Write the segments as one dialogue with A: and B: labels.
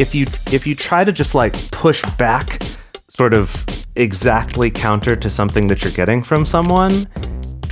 A: if you if you try to just like push back sort of exactly counter to something that you're getting from someone,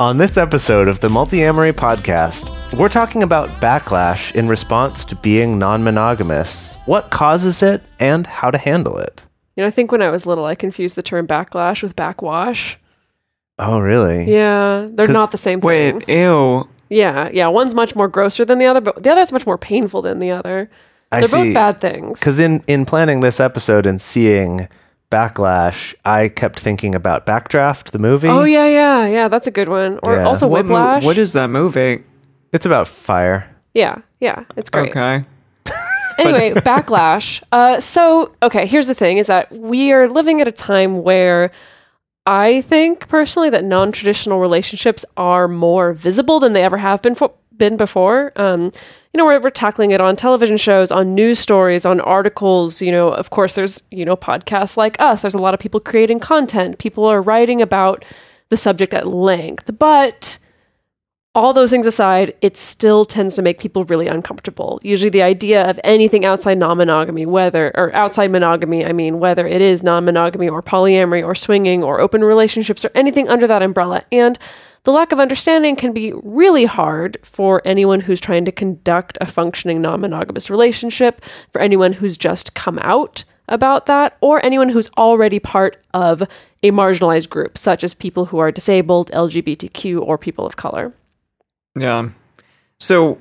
A: On this episode of the Multiamory podcast, we're talking about backlash in response to being non-monogamous, what causes it, and how to handle it.
B: You know, I think when I was little, I confused the term backlash with backwash.
A: Oh, really?
B: Yeah, they're not the same thing.
C: Wait, ew.
B: Yeah, yeah. One's much more grosser than the other, but the other's much more painful than the other.
A: I
B: They're
A: see.
B: both bad things.
A: Because in in planning this episode and seeing backlash, I kept thinking about Backdraft, the movie.
B: Oh yeah, yeah, yeah. That's a good one. Or
A: Yeah.
B: also
C: What, mo-
B: Whiplash.
C: what is that movie?
A: It's about fire.
B: Yeah, yeah. It's great.
C: Okay.
B: anyway, backlash. Uh, so okay, here's the thing: is that we are living at a time where I think personally that non-traditional relationships are more visible than they ever have been for, been before. Um, you know, we're, we're tackling it on television shows, on news stories, on articles. You know, of course, there's you know podcasts like us. There's a lot of people creating content. People are writing about the subject at length, but all those things aside, it still tends to make people really uncomfortable. Usually, the idea of anything outside non monogamy, whether, or outside monogamy, I mean, whether it is non monogamy or polyamory or swinging or open relationships or anything under that umbrella. And the lack of understanding can be really hard for anyone who's trying to conduct a functioning non monogamous relationship, for anyone who's just come out about that, or anyone who's already part of a marginalized group, such as people who are disabled, LGBTQ, or people of color.
C: Yeah. So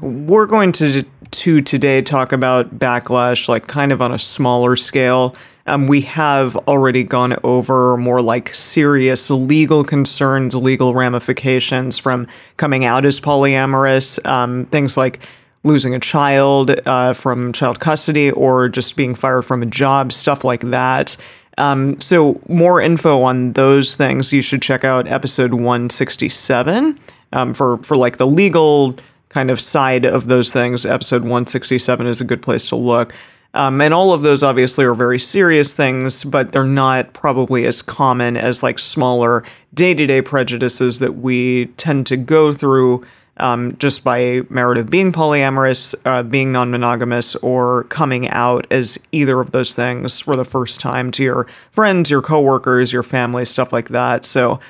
C: we're going to to today talk about backlash like kind of on a smaller scale. Um, we have already gone over more like serious legal concerns, legal ramifications from coming out as polyamorous, um, things like losing a child uh, from child custody or just being fired from a job, stuff like that. Um, so more info on those things, you should check out episode 167 um, for for like the legal kind of side of those things. Episode 167 is a good place to look. Um, and all of those obviously are very serious things, but they're not probably as common as like smaller day to day prejudices that we tend to go through um, just by merit of being polyamorous, uh, being non monogamous, or coming out as either of those things for the first time to your friends, your coworkers, your family, stuff like that. So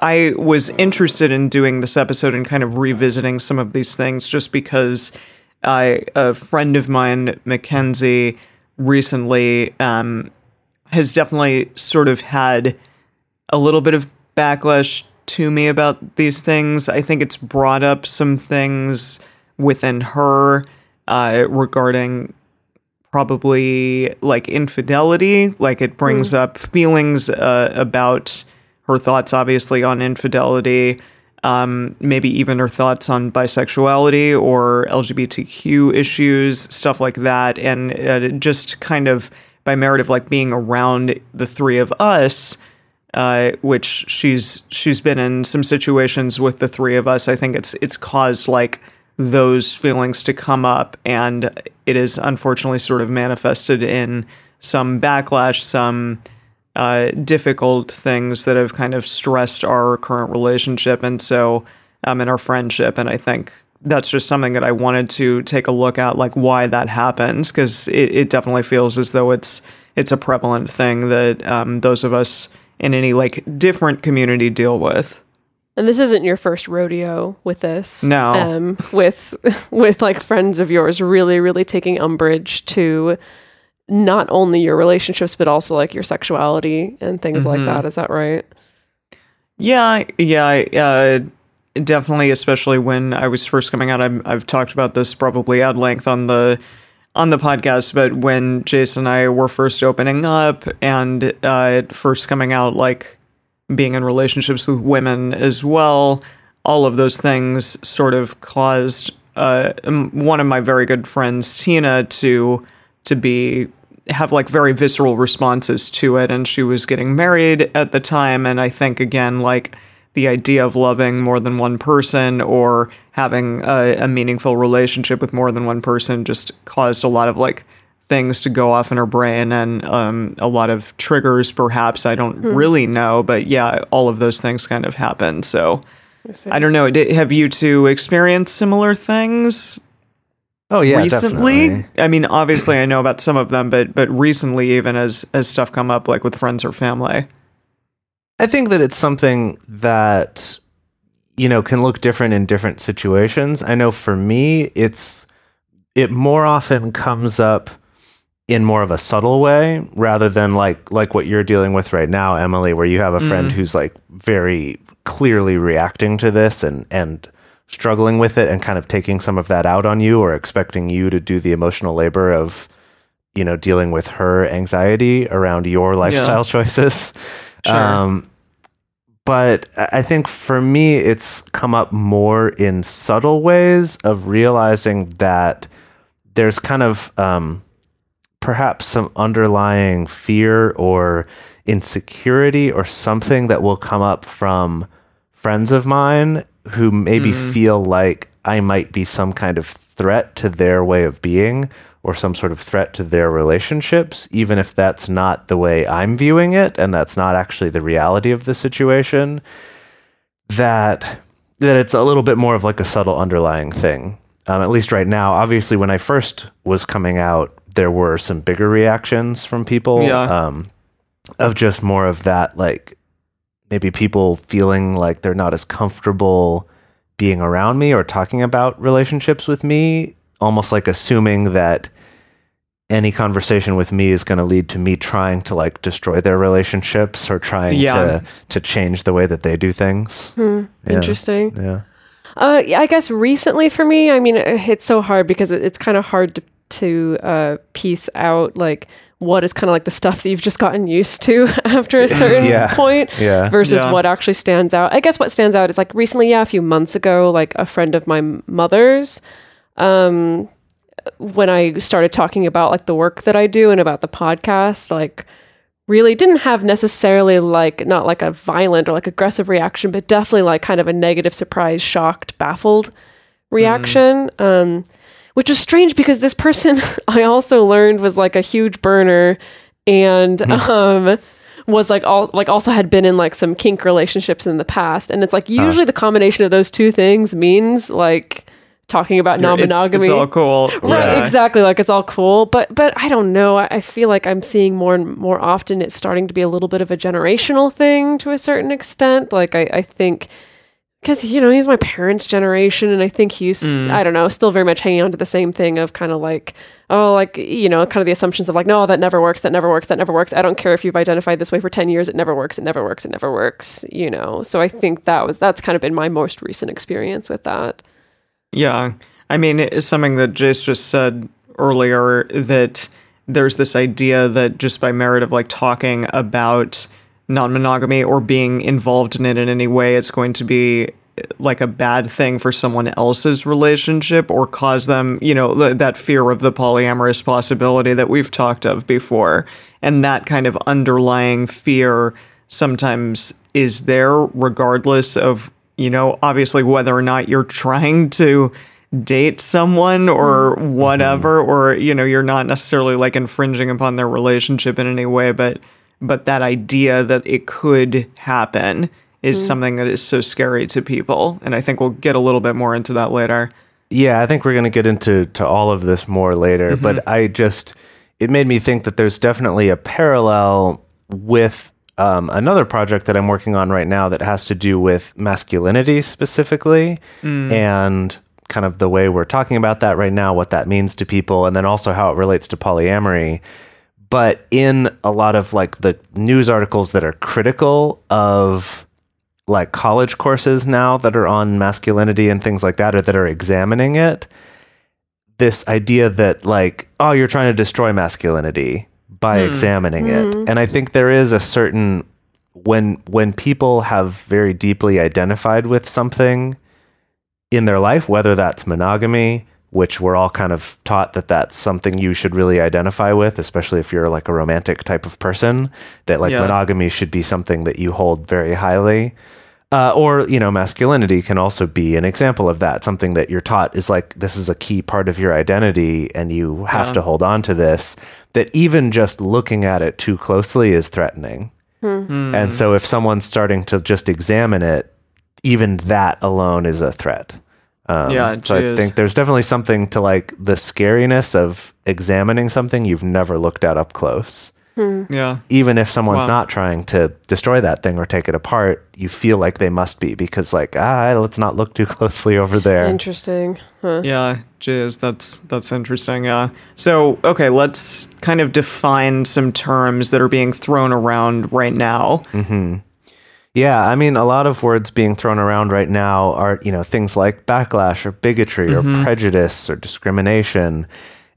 C: I was interested in doing this episode and kind of revisiting some of these things just because I, a friend of mine, Mackenzie, recently um, has definitely sort of had a little bit of backlash to me about these things. I think it's brought up some things within her uh, regarding probably like infidelity. Like it brings up feelings uh, about her thoughts, obviously, on infidelity. Um, maybe even her thoughts on bisexuality or LGBTQ issues, stuff like that, and uh, just kind of by merit of like being around the three of us, uh, which she's she's been in some situations with the three of us. I think it's it's caused like those feelings to come up, and it is unfortunately sort of manifested in some backlash, some uh, difficult things that have kind of stressed our current relationship, and so um, in our friendship. And I think that's just something that I wanted to take a look at, like why that happens, because it, it definitely feels as though it's it's a prevalent thing that um, those of us in any like different community deal with.
B: And this isn't your first rodeo with this.
C: No.
B: Um, with with like friends of yours really, really taking umbrage to not only your relationships but also like your sexuality and things like that. Is that right?
C: Yeah, yeah, uh, definitely. Especially when I was first coming out, I'm, I've talked about this probably at length on the on the podcast, but when Jason and I were first opening up and uh, first coming out, like being in relationships with women as well, all of those things sort of caused uh, one of my very good friends, Tina, to to be have like very visceral responses to it, and she was getting married at the time, and I think again like the idea of loving more than one person or having a, a meaningful relationship with more than one person just caused a lot of like things to go off in her brain and um, a lot of triggers perhaps. I don't really know but yeah all of those things kind of happened. So i don't know. Did, have you two experienced similar things
A: Oh yeah,
C: recently
A: definitely.
C: i mean obviously i know about some of them but but recently even as as stuff come up like with friends or family
A: I think that it's something that you know can look different in different situations. I know for me, it's it more often comes up in more of a subtle way rather than like like what you're dealing with right now, Emily, where you have a friend mm. who's like very clearly reacting to this and and struggling with it and kind of taking some of that out on you or expecting you to do the emotional labor of you know dealing with her anxiety around your lifestyle choices.
C: Sure.
A: Um, but I I think for me, it's come up more in subtle ways of realizing that there's kind of um, perhaps some underlying fear or insecurity or something that will come up from friends of mine who maybe feel like I might be some kind of threat to their way of being or some sort of threat to their relationships, even if that's not the way I'm viewing it and that's not actually the reality of the situation. That that it's a little bit more of like a subtle underlying thing. Um, at least right now, obviously, when I first was coming out, there were some bigger reactions from people.
C: Yeah.
A: Um, of just more of that, like maybe people feeling like they're not as comfortable being around me or talking about relationships with me, almost like assuming that any conversation with me is going to lead to me trying to like destroy their relationships or trying
C: Yeah.
A: to to change the way that they do things. Yeah.
B: Interesting.
A: Yeah.
B: Uh, I guess recently for me, I mean, it's so hard because it, it's kind of hard to, to uh, piece out like what is kind of like the stuff that you've just gotten used to after a certain
A: Yeah.
B: point
A: Yeah.
B: versus
C: Yeah.
B: what actually stands out. I guess what stands out is like recently, yeah, a few months ago, like a friend of my mother's, um, when I started talking about like the work that I do and about the podcast, like really didn't have necessarily like not like a violent or like aggressive reaction, but definitely like kind of a negative, surprised, shocked, baffled reaction. Um, which was strange because this person I also learned was like a huge burner and um was like all like also had been in like some kink relationships in the past. And it's like usually the combination of those two things means like talking about
C: It's-
B: non-monogamy.
C: it's, all cool
B: Right,
C: Yeah.
B: exactly. Like it's all cool, but but I don't know. I, I feel like I'm seeing more and more often. It's starting to be a little bit of a generational thing to a certain extent. Like I, I think because you know he's my parents' generation, and I think he's mm. I don't know still very much hanging on to the same thing of kind of like oh like you know kind of the assumptions of like no that never works that never works that never works. I don't care if you've identified this way for ten years. It never works. It never works. It never works. You know. So I think that was that's kind of been my most recent experience with that.
C: Yeah. I mean, it's something that Jase just said earlier that there's this idea that just by merit of like talking about non monogamy or being involved in it in any way, it's going to be uh, like a bad thing for someone else's relationship or cause them, you know, th- that fear of the polyamorous possibility that we've talked of before. And that kind of underlying fear sometimes is there regardless of you know, obviously whether or not you're trying to date someone or mm-hmm. whatever, or you know, you're not necessarily like infringing upon their relationship in any way, but but that idea that it could happen is mm. something that is so scary to people, and I think we'll get a little bit more into that later.
A: Yeah, I think we're going to get into to all of this more later, mm-hmm. but I just it made me think that there's definitely a parallel with um, another project that I'm working on right now that has to do with masculinity specifically mm. and kind of the way we're talking about that right now, what that means to people, and then also how it relates to polyamory. But in a lot of like the news articles that are critical of like college courses now that are on masculinity and things like that or that are examining it this idea that like oh you're trying to destroy masculinity by hmm. examining it. Hmm. And i think there is a certain when when people have very deeply identified with something in their life whether that's monogamy which we're all kind of taught that that's something you should really identify with especially if you're like a romantic type of person that like
C: Yeah.
A: monogamy should be something that you hold very highly uh, or you know masculinity can also be an example of that something that you're taught is like this is a key part of your identity and you have
C: Yeah.
A: to hold on to this that even just looking at it too closely is threatening
C: Hmm.
A: and so if someone's starting to just examine it even that alone is a threat um,
C: Yeah,
A: so i think there's definitely something to like the scariness of examining something you've never looked at up close
C: Yeah.
A: even if someone's
C: Wow.
A: not trying to destroy that thing or take it apart, you feel like they must be because, like, ah, let's not look too closely over there.
B: Interesting. Huh.
C: Yeah, Jeez, that's that's interesting. Yeah. So, okay, let's kind of define some terms that are being thrown around right now.
A: Yeah, I mean, a lot of words being thrown around right now are, you know, things like backlash or bigotry or prejudice or discrimination.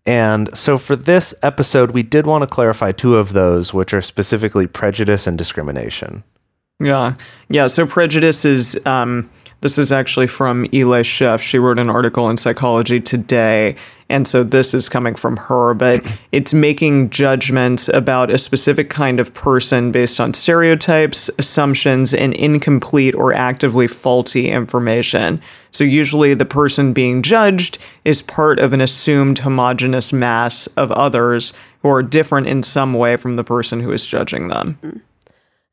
A: And so for this episode, we did want to clarify two of those, which are specifically prejudice and discrimination.
C: Yeah. Yeah. So prejudice is um this is actually from Eli Sheff. She wrote an article in Psychology Today. And so this is coming from her, but it's making judgments about a specific kind of person based on stereotypes, assumptions, and incomplete or actively faulty information. So usually the person being judged is part of an assumed homogenous mass of others who are different in some way from the person who is judging them.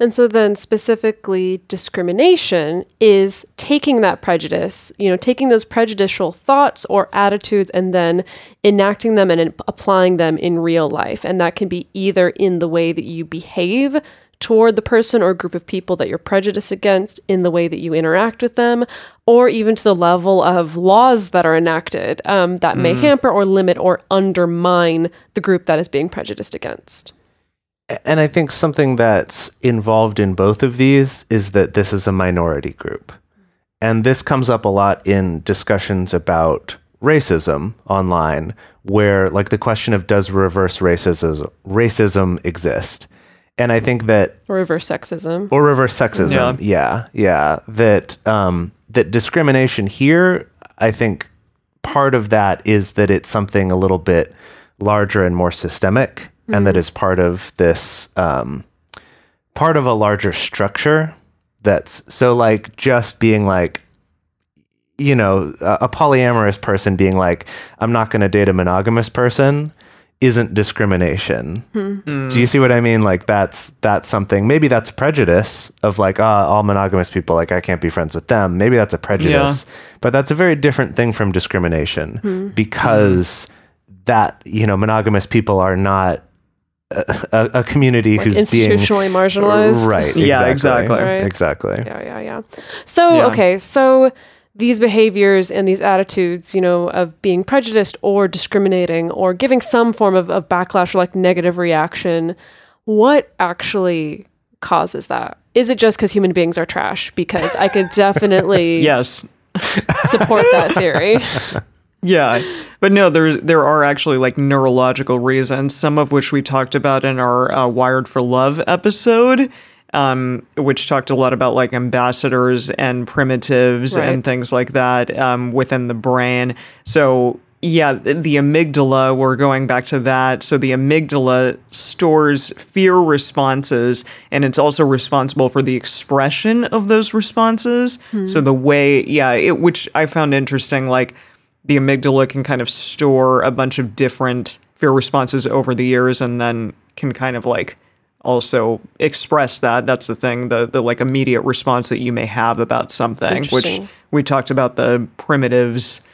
B: And so then specifically discrimination is taking that prejudice, you know, taking those prejudicial thoughts or attitudes and then enacting them and applying them in real life. And that can be either in the way that you behave toward the person or group of people that you're prejudiced against, in the way that you interact with them, or even to the level of laws that are enacted um, that may hamper or limit or undermine the group that is being prejudiced against.
A: And I think something that's involved in both of these is that this is a minority group. And this comes up a lot in discussions about racism online, where like the question of does reverse racism racism exist? And I think that
B: Or reverse sexism.
A: or reverse sexism. Yeah, yeah. That um, that discrimination here, I think part of that is that it's something a little bit larger and more systemic, and that is part of this um, part of a larger structure. That's so like just being like. You know, a, a polyamorous person being like, I'm not going to date a monogamous person isn't discrimination. Do you see what I mean? Like that's that's something. Maybe that's a prejudice of like, ah, all monogamous people, like I can't be friends with them. Maybe that's a prejudice, but that's a very different thing from discrimination because that you know monogamous people are not a, a, a community who's being
B: institutionally marginalized.
A: right.
C: Yeah,
A: exactly,
C: exactly.
B: Right.
A: exactly.
B: Yeah, yeah, yeah. So,
C: Yeah.
B: okay, so these behaviors and these attitudes, you know, of being prejudiced or discriminating or giving some form of, of backlash or like negative reaction, what actually causes that? Is it just because human beings are trash? Because I could definitely
C: Yes.
B: support that theory.
C: Yeah, but no, there there are actually like neurological reasons, some of which we talked about in our uh, Wired for Love episode, um, which talked a lot about like ambassadors and primitives
B: Right.
C: and things like that um, within the brain. So yeah, the amygdala. We're going back to that. So the amygdala stores fear responses, and it's also responsible for the expression of those responses. So the way, yeah, it, which I found interesting, like the amygdala can kind of store a bunch of different fear responses over the years and then can kind of like also express that that's the thing the the like immediate response that you may have about something which we talked about the primitives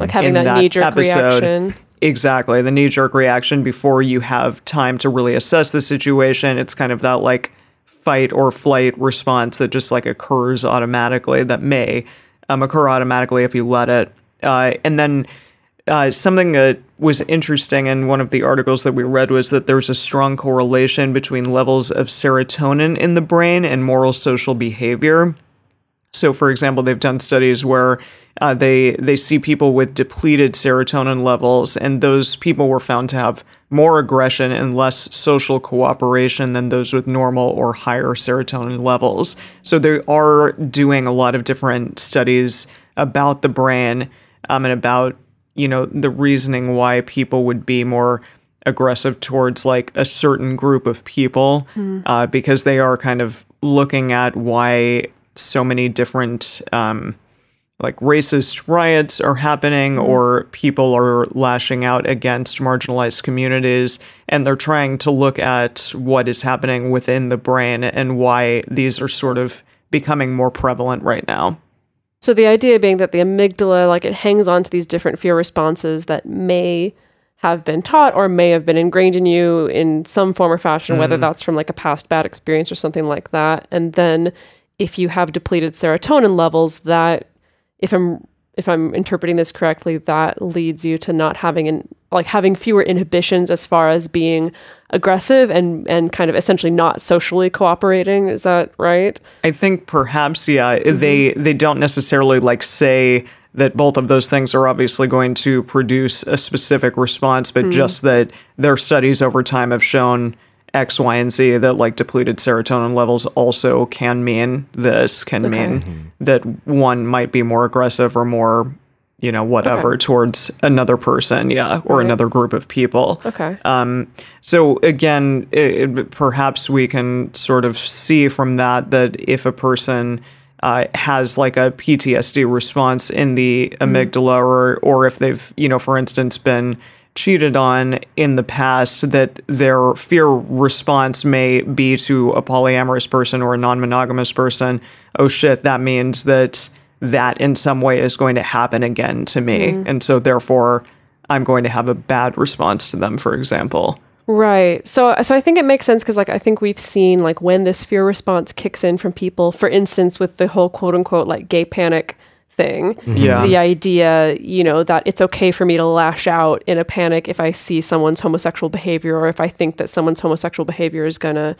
B: Like having
C: in
B: that,
C: that
B: knee jerk
C: episode.
B: reaction.
C: Exactly. The knee jerk reaction before you have time to really assess the situation. It's kind of that like fight or flight response that just like occurs automatically, that may um, occur automatically if you let it. Uh, and then uh, something that was interesting in one of the articles that we read was that there's a strong correlation between levels of serotonin in the brain and moral social behavior. So, for example, they've done studies where uh, they they see people with depleted serotonin levels, and those people were found to have more aggression and less social cooperation than those with normal or higher serotonin levels. So, they are doing a lot of different studies about the brain um, and about you know the reasoning why people would be more aggressive towards like a certain group of people uh, because they are kind of looking at why so many different um, like racist riots are happening or people are lashing out against marginalized communities and they're trying to look at what is happening within the brain and why these are sort of becoming more prevalent right now.
B: So the idea being that the amygdala, like it hangs on to these different fear responses that may have been taught or may have been ingrained in you in some form or fashion, whether mm-hmm. that's from like a past bad experience or something like that. And then if you have depleted serotonin levels, that if I'm if I'm interpreting this correctly, that leads you to not having an like having fewer inhibitions as far as being aggressive and and kind of essentially not socially cooperating. Is that right?
C: I think perhaps yeah they mm-hmm. they don't necessarily like say that both of those things are obviously going to produce a specific response, but mm-hmm. just that their studies over time have shown X, Y, and Z that like depleted serotonin levels also can mean this, can mean that one might be more aggressive or more, you know, whatever towards another person, yeah, or
B: Right.
C: another group of people.
B: Okay.
C: Um, so again, it, it- perhaps we can sort of see from that that if a person uh, has like a PTSD response in the amygdala, or or if they've, you know, for instance, been cheated on in the past, that their fear response may be to a polyamorous person or a non-monogamous person. Oh shit, that means that that in some way is going to happen again to me, mm-hmm. and so therefore. I'm going to have a bad response to them, for example.
B: Right. So so I think it makes sense because like I think we've seen like when this fear response kicks in from people, for instance, with the whole quote unquote like gay panic thing.
C: Yeah.
B: The idea, you know, that it's okay for me to lash out in a panic if I see someone's homosexual behavior or if I think that someone's homosexual behavior is gonna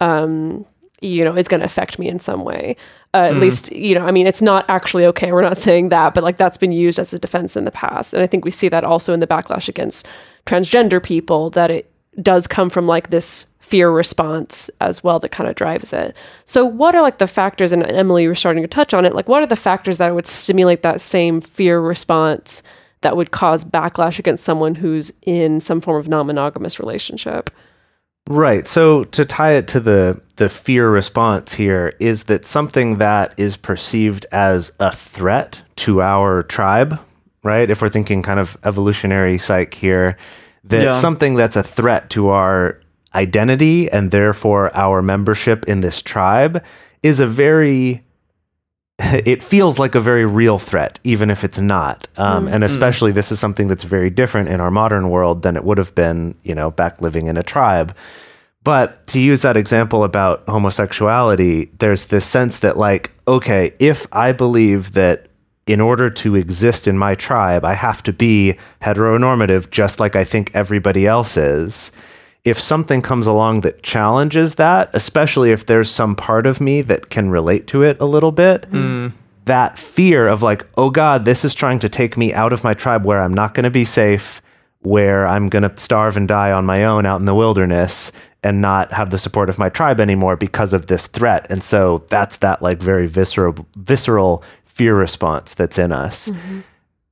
B: um you know, is going to affect me in some way. Uh, at least, you know, I mean, it's not actually okay. We're not saying that, but like that's been used as a defense in the past. And I think we see that also in the backlash against transgender people, that it does come from like this fear response as well that kind of drives it. So, what are like the factors, and Emily, you were starting to touch on it, like what are the factors that would stimulate that same fear response that would cause backlash against someone who's in some form of non monogamous relationship?
A: Right. So to tie it to the the fear response here is that something that is perceived as a threat to our tribe, right? If we're thinking kind of evolutionary psych here, that
C: Yeah.
A: something that's a threat to our identity and therefore our membership in this tribe is a very it feels like a very real threat, even if it's not. Um, and especially, this is something that's very different in our modern world than it would have been, you know, back living in a tribe. But to use that example about homosexuality, there's this sense that, like, okay, if I believe that in order to exist in my tribe, I have to be heteronormative, just like I think everybody else is. If something comes along that challenges that, especially if there's some part of me that can relate to it a little bit, that fear of like, oh God, this is trying to take me out of my tribe where I'm not going to be safe, where I'm going to starve and die on my own out in the wilderness and not have the support of my tribe anymore because of this threat. And so that's that like very visceral, visceral fear response that's in us.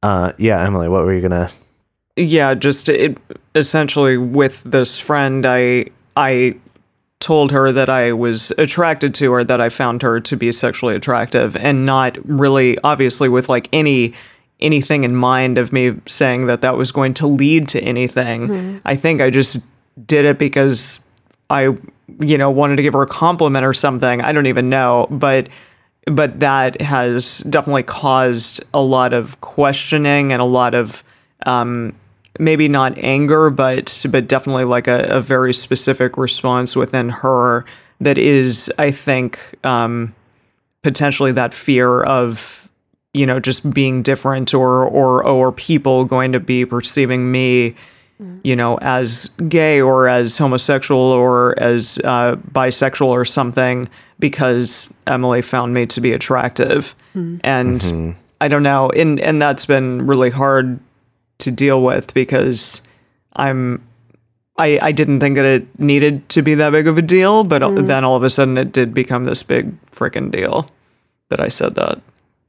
A: Uh, yeah, Emily, what were you going to?
C: Yeah just it essentially with this friend i i told her that i was attracted to her that i found her to be sexually attractive and not really obviously with like any anything in mind of me saying that that was going to lead to anything. I think i just did it because i you know wanted to give her a compliment or something. I don't even know but but that has definitely caused a lot of questioning and a lot of um, maybe not anger, but but definitely like a, a very specific response within her that is, I think, um, potentially that fear of you know just being different or or or people going to be perceiving me you know, as gay or as homosexual or as uh, bisexual or something because Emily found me to be attractive. And I don't know. And, and that's been really hard to deal with because I'm. I, I didn't think that it needed to be that big of a deal, but mm. then all of a sudden it did become this big freaking deal that I said that.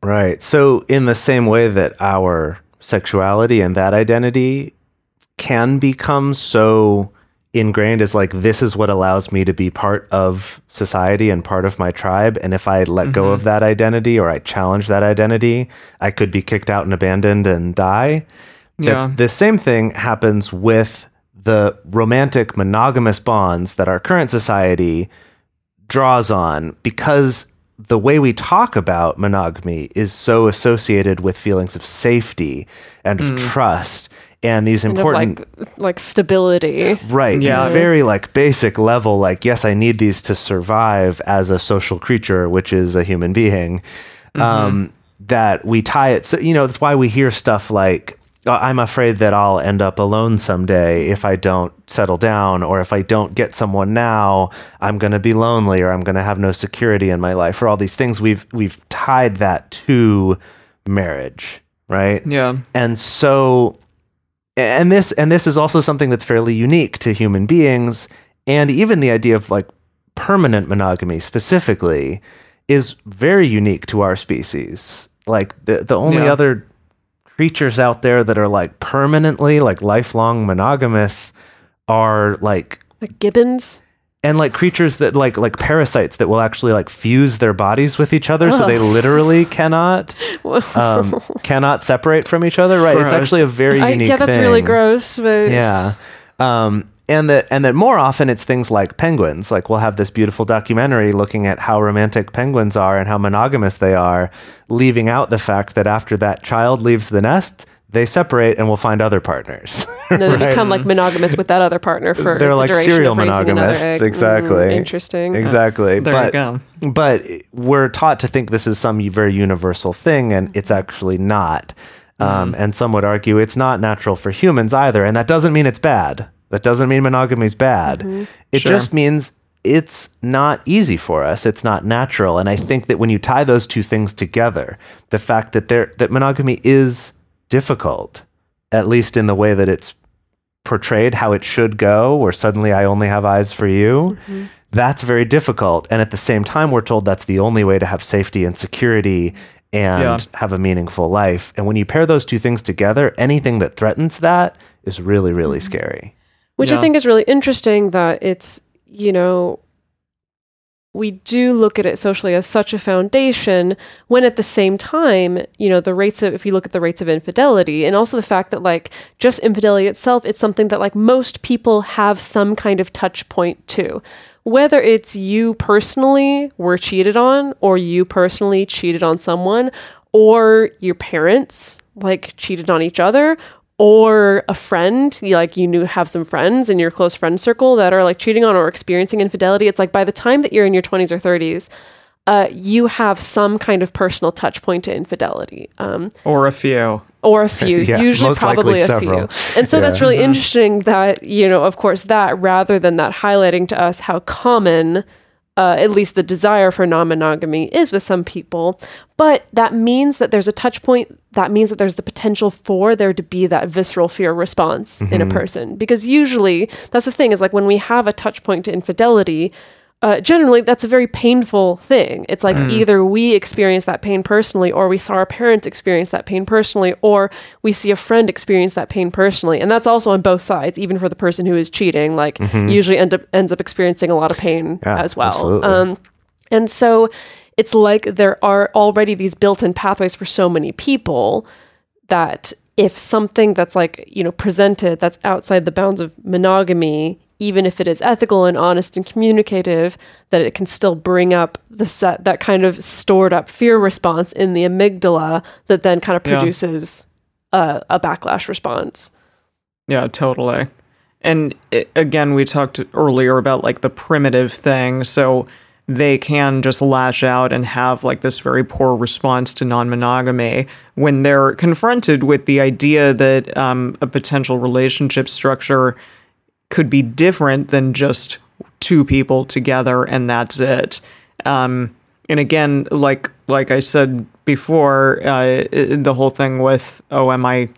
A: Right. So, in the same way that our sexuality and that identity can become so ingrained as like, this is what allows me to be part of society and part of my tribe. And if I let go mm-hmm. of that identity or I challenge that identity, I could be kicked out and abandoned and die.
C: Yeah.
A: the same thing happens with the romantic monogamous bonds that our current society draws on because the way we talk about monogamy is so associated with feelings of safety and of trust and these
B: Kind of
A: important
B: like like stability.
A: right
C: Yeah.
A: these very like basic level like yes i need these to survive as a social creature which is a human being um that we tie it so you know that's why we hear stuff like "Oh, Uh, i'm afraid that i'll end up alone someday if i don't settle down or if i don't get someone now. I'm going to be lonely or i'm going to have no security in my life or all these things. We've we've tied that to marriage right?
C: Yeah.
A: and so and this and this is also something that's fairly unique to human beings. And even the idea of like permanent monogamy specifically is very unique to our species. Like the the only
C: Yeah.
A: other creatures out there that are like permanently like lifelong monogamous are like
B: Like gibbons.
A: and like creatures that like like parasites that will actually like fuse their bodies with each other so they literally cannot um, cannot separate from each other. Right it's actually a very
B: I, yeah, that's really gross. But
A: yeah. Um and that and that more often it's things like penguins. Like we'll have this beautiful documentary looking at how romantic penguins are and how monogamous they are leaving out the fact that after that child leaves the nest they separate and will find other partners.
B: And then they become like monogamous with that other partner for
A: they're
B: the
A: like
B: duration
A: serial
B: of
A: monogamists. exactly
B: Mm, interesting.
A: exactly.
C: There
A: but
C: you go.
A: but we're taught to think this is some very universal thing and it's actually not. Um, and some would argue it's not natural for humans either and that doesn't mean it's bad that doesn't mean monogamy is bad. Mm-hmm. It
C: Sure.
A: just means it's not easy for us. It's not natural. And i think that when you tie those two things together the fact that there that monogamy is difficult at least in the way that it's portrayed how it should go where suddenly i only have eyes for you mm-hmm. that's very difficult. And at the same time we're told that's the only way to have safety and security and
C: Yeah.
A: have a meaningful life. And when you pair those two things together anything that threatens that is really really mm-hmm. scary
B: Which I think is really interesting that it's, you know, we do look at it socially as such a foundation when at the same time, you know, the rates of, if you look at the rates of infidelity and also the fact that like just infidelity itself, it's something that like most people have some kind of touch point to. Whether it's you personally were cheated on or you personally cheated on someone or your parents like cheated on each other or a friend you like you knew have some friends in your close friend circle that are like cheating on or experiencing infidelity it's like by the time that you're in your 20s or 30s uh, you have some kind of personal touch point to infidelity um,
C: Or a few.
B: or a few
A: Yeah,
B: usually probably a
A: several.
B: few and so that's
A: Yeah.
B: really interesting that you know of course that rather than that highlighting to us how common uh, at least the desire for non-monogamy is with some people but that means that there's a touch point that means that there's the potential for there to be that visceral fear response in a person. Because usually that's the thing is like when we have a touch point to infidelity uh, generally that's a very painful thing. It's like either we experience that pain personally or we saw our parents experience that pain personally or we see a friend experience that pain personally. And that's also on both sides even for the person who is cheating like usually end up ends up experiencing a lot of pain
A: Yeah,
B: as well. um, and so it's like there are already these built-in pathways for so many people that if something that's like you know presented that's outside the bounds of monogamy even if it is ethical and honest and communicative that it can still bring up the set that kind of stored up fear response in the amygdala that then kind of
C: Yeah.
B: produces a, a backlash response
C: Yeah, totally. And i again, we talked earlier about like the primitive thing. So they can just lash out and have like this very poor response to non-monogamy when they're confronted with the idea that um, a potential relationship structure could be different than just two people together and that's it. Um, and again, like like I said before, uh, the whole thing with oh, am I,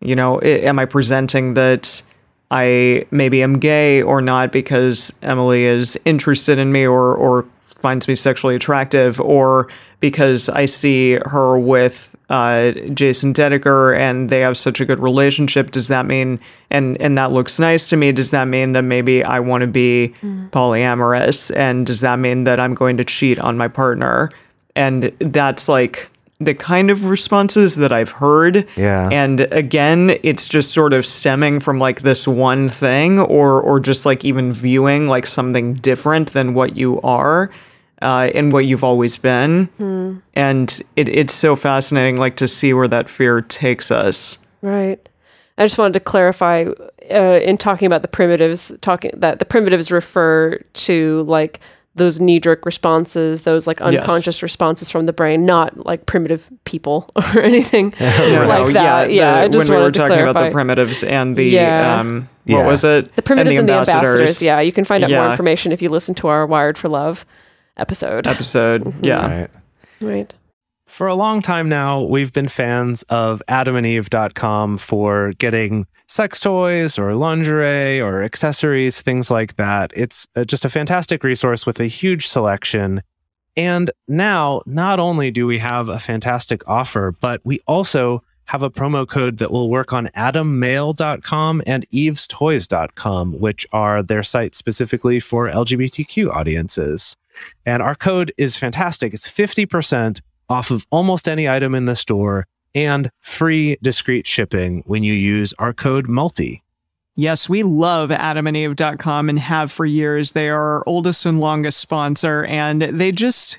C: you know, am I presenting that I maybe am gay or not because Emily is interested in me or or finds me sexually attractive or because I see her with uh, Jason Dedeker and they have such a good relationship. Does that mean and and that looks nice to me? Does that mean that maybe I want to be polyamorous? And does that mean that I'm going to cheat on my partner? And that's like the kind of responses that I've heard.
A: Yeah.
C: And again, it's just sort of stemming from like this one thing or or just like even viewing like something different than what you are uh, and what you've always been. And it, it's so fascinating like to see where that fear takes us.
B: Right. I just wanted to clarify uh, in talking about the primitives, talking that the primitives refer to like those knee jerk responses, those like unconscious responses from the brain, not like primitive people or anything like that. Yeah,
C: the-
B: I just
C: when we were
B: to
C: talking about the primitives and the
B: Yeah.
C: um, what
A: Yeah.
C: was it?
B: The primitives and the, ambassadors. Yeah, you can find out more information if you listen to our Wired for Love episode.
C: episode. Yeah.
A: Right.
B: right.
D: For a long time now, we've been fans of adamandeve.com for getting sex toys or lingerie or accessories, things like that. It's uh, just a fantastic resource with a huge selection. And now, not only do we have a fantastic offer, but we also have a promo code that will work on adammale.com and evestoys.com, which are their sites specifically for LGBTQ audiences. And our code is fantastic. It's 50% off of almost any item in the store and free discreet shipping when you use our code MULTI.
C: Yes, we love adamandeve.com and have for years. They are our oldest and longest sponsor, and they just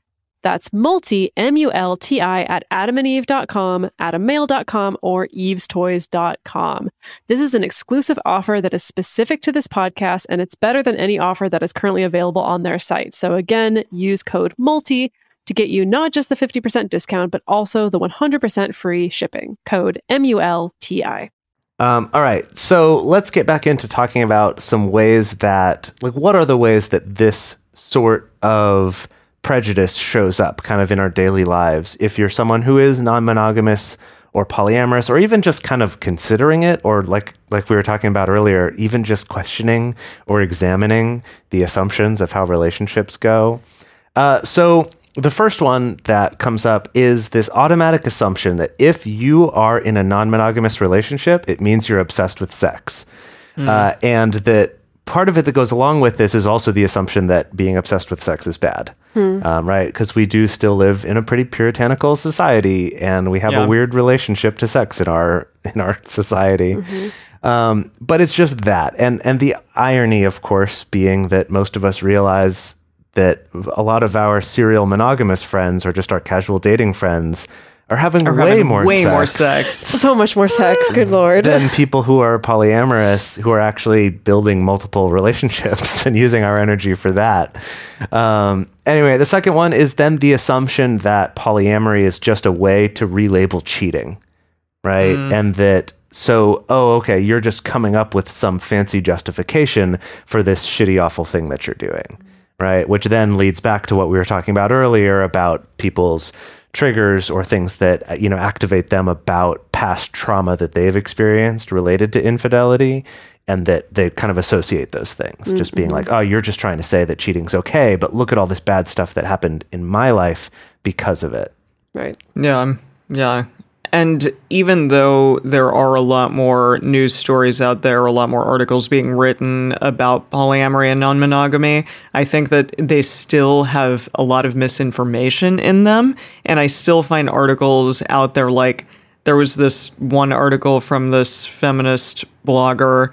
B: That's multi, M U L T I, at adamandeve.com, adammale.com, or evestoys.com. This is an exclusive offer that is specific to this podcast, and it's better than any offer that is currently available on their site. So again, use code MULTI to get you not just the 50% discount, but also the 100% free shipping. Code M U L T I.
A: Um, all right, so let's get back into talking about some ways that, like, what are the ways that this sort of prejudice shows up kind of in our daily lives? If you're someone who is non monogamous or polyamorous, or even just kind of considering it, or like like we were talking about earlier, even just questioning or examining the assumptions of how relationships go. Uh, so the first one that comes up is this automatic assumption that if you are in a non-monogamous relationship, it means you're obsessed with sex, uh, and that part of it that goes along with this is also the assumption that being obsessed with sex is bad, um, right? Because we do still live in a pretty puritanical society, and we have
C: Yeah.
A: a weird relationship to sex in our in our society. Um, but it's just that, and and the irony, of course, being that most of us realize that a lot of our serial monogamous friends or just our casual dating friends are having
C: Are
A: way
C: having
A: more
C: way
A: sex
C: more sex.
B: So much more sex, good lord.
A: than people who are polyamorous who are actually building multiple relationships and using our energy for that. Um, anyway, the second one is then the assumption that polyamory is just a way to relabel cheating, right? And that so, oh, okay, you're just coming up with some fancy justification for this shitty, awful thing that you're doing, right? Which then leads back to what we were talking about earlier about people's triggers or things that uh, you know activate them about past trauma that they've experienced related to infidelity and that they kind of associate those things just being like oh you're just trying to say that cheating's okay but look at all this bad stuff that happened in my life because of it
B: right.
C: Yeah, um, yeah. And even though there are a lot more news stories out there, a lot more articles being written about polyamory and non monogamy, I think that they still have a lot of misinformation in them. And I still find articles out there like there was this one article from this feminist blogger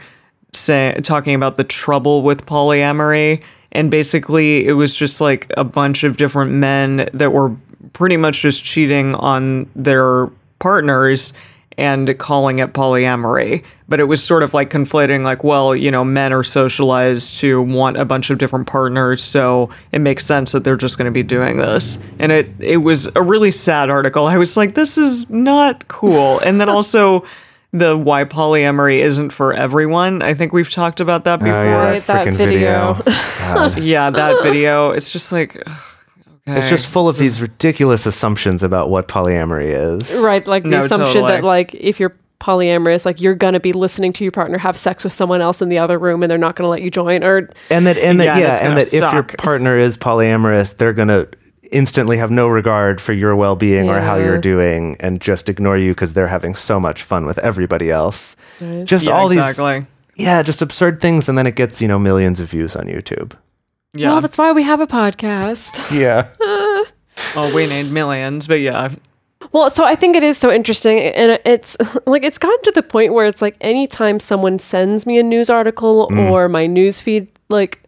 C: say, talking about the trouble with polyamory. And basically, it was just like a bunch of different men that were pretty much just cheating on their partners and calling it polyamory. But it was sort of like conflating, like, well, you know, men are socialized to want a bunch of different partners, so it makes sense that they're just going to be doing this. And it it was a really sad article. I was like, this is not cool. And then also the why polyamory isn't for everyone. I think we've talked about that before.
A: Oh, yeah,
B: Right, that
A: frickin'
B: video.
C: Yeah, that video. It's just like ugh, okay.
A: It's just full of these ridiculous assumptions about what polyamory is.
B: Right, like the
C: No,
B: assumption
C: totally.
B: that like if you're polyamorous, like you're gonna be listening to your partner have sex with someone else in the other room, and they're not gonna let you join. Or
A: And that and that yeah,
C: that's
A: and
C: gonna
A: that if your partner is polyamorous, they're gonna instantly have no regard for your well-being or how you're doing and just ignore you because they're having so much fun with everybody else. Just
C: yeah,
A: all
C: exactly.
A: these yeah, just absurd things and then it gets, you know, millions of views on YouTube.
C: Yeah.
B: well, that's why we have a podcast.
A: Yeah.
C: well, we need millions, but yeah.
B: Well, so I think it is so interesting, and it's like it's gotten to the point where it's like anytime someone sends me a news article or my news feed like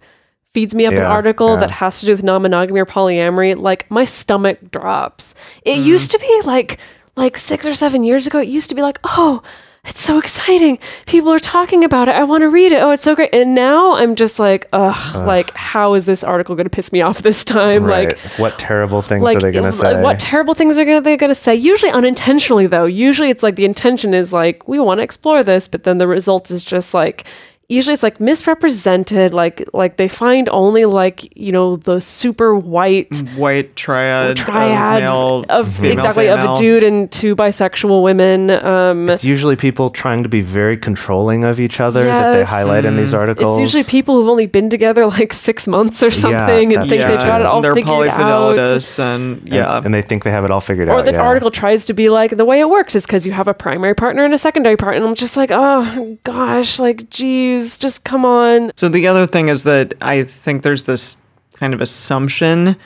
B: feeds me up an
A: Mm.
B: Article
A: yeah.
B: that has to do with non-monogamy or polyamory, like my stomach drops. It used to be like like six or seven years ago. It used to be like, oh. It's so exciting. People are talking about it. I want to read it. Oh, it's so great. And now I'm just like, ugh, like, how is this article going to piss me off this time?
A: right.
B: Like,
A: what terrible things
B: like
A: are they gonna
B: uh,
A: say?
B: what terrible things are gonna, they going to say usually unintentionally though usually it's like the intention is like we want to explore this but then the result is just like usually it's like misrepresented like like they find only like you know the super white
C: White triad,
B: triad
C: of, male,
B: of
C: female,
B: exactly of a dude and two bisexual women um
A: it's usually people trying to be very controlling of each other that they
B: Yes.
A: highlight in these articles.
B: it's usually people who've only been together like six months or something and think
A: true.
B: they've got it all
C: they're
B: figured out
C: and yeah.
A: and, and they think they have it all figured
B: or
A: out.
B: Or the
A: yeah.
B: article tries to be like the way it works is because you have a primary partner and a secondary partner and i'm just like oh gosh like geez just come on.
C: So the other thing is that I think there's this kind of assumption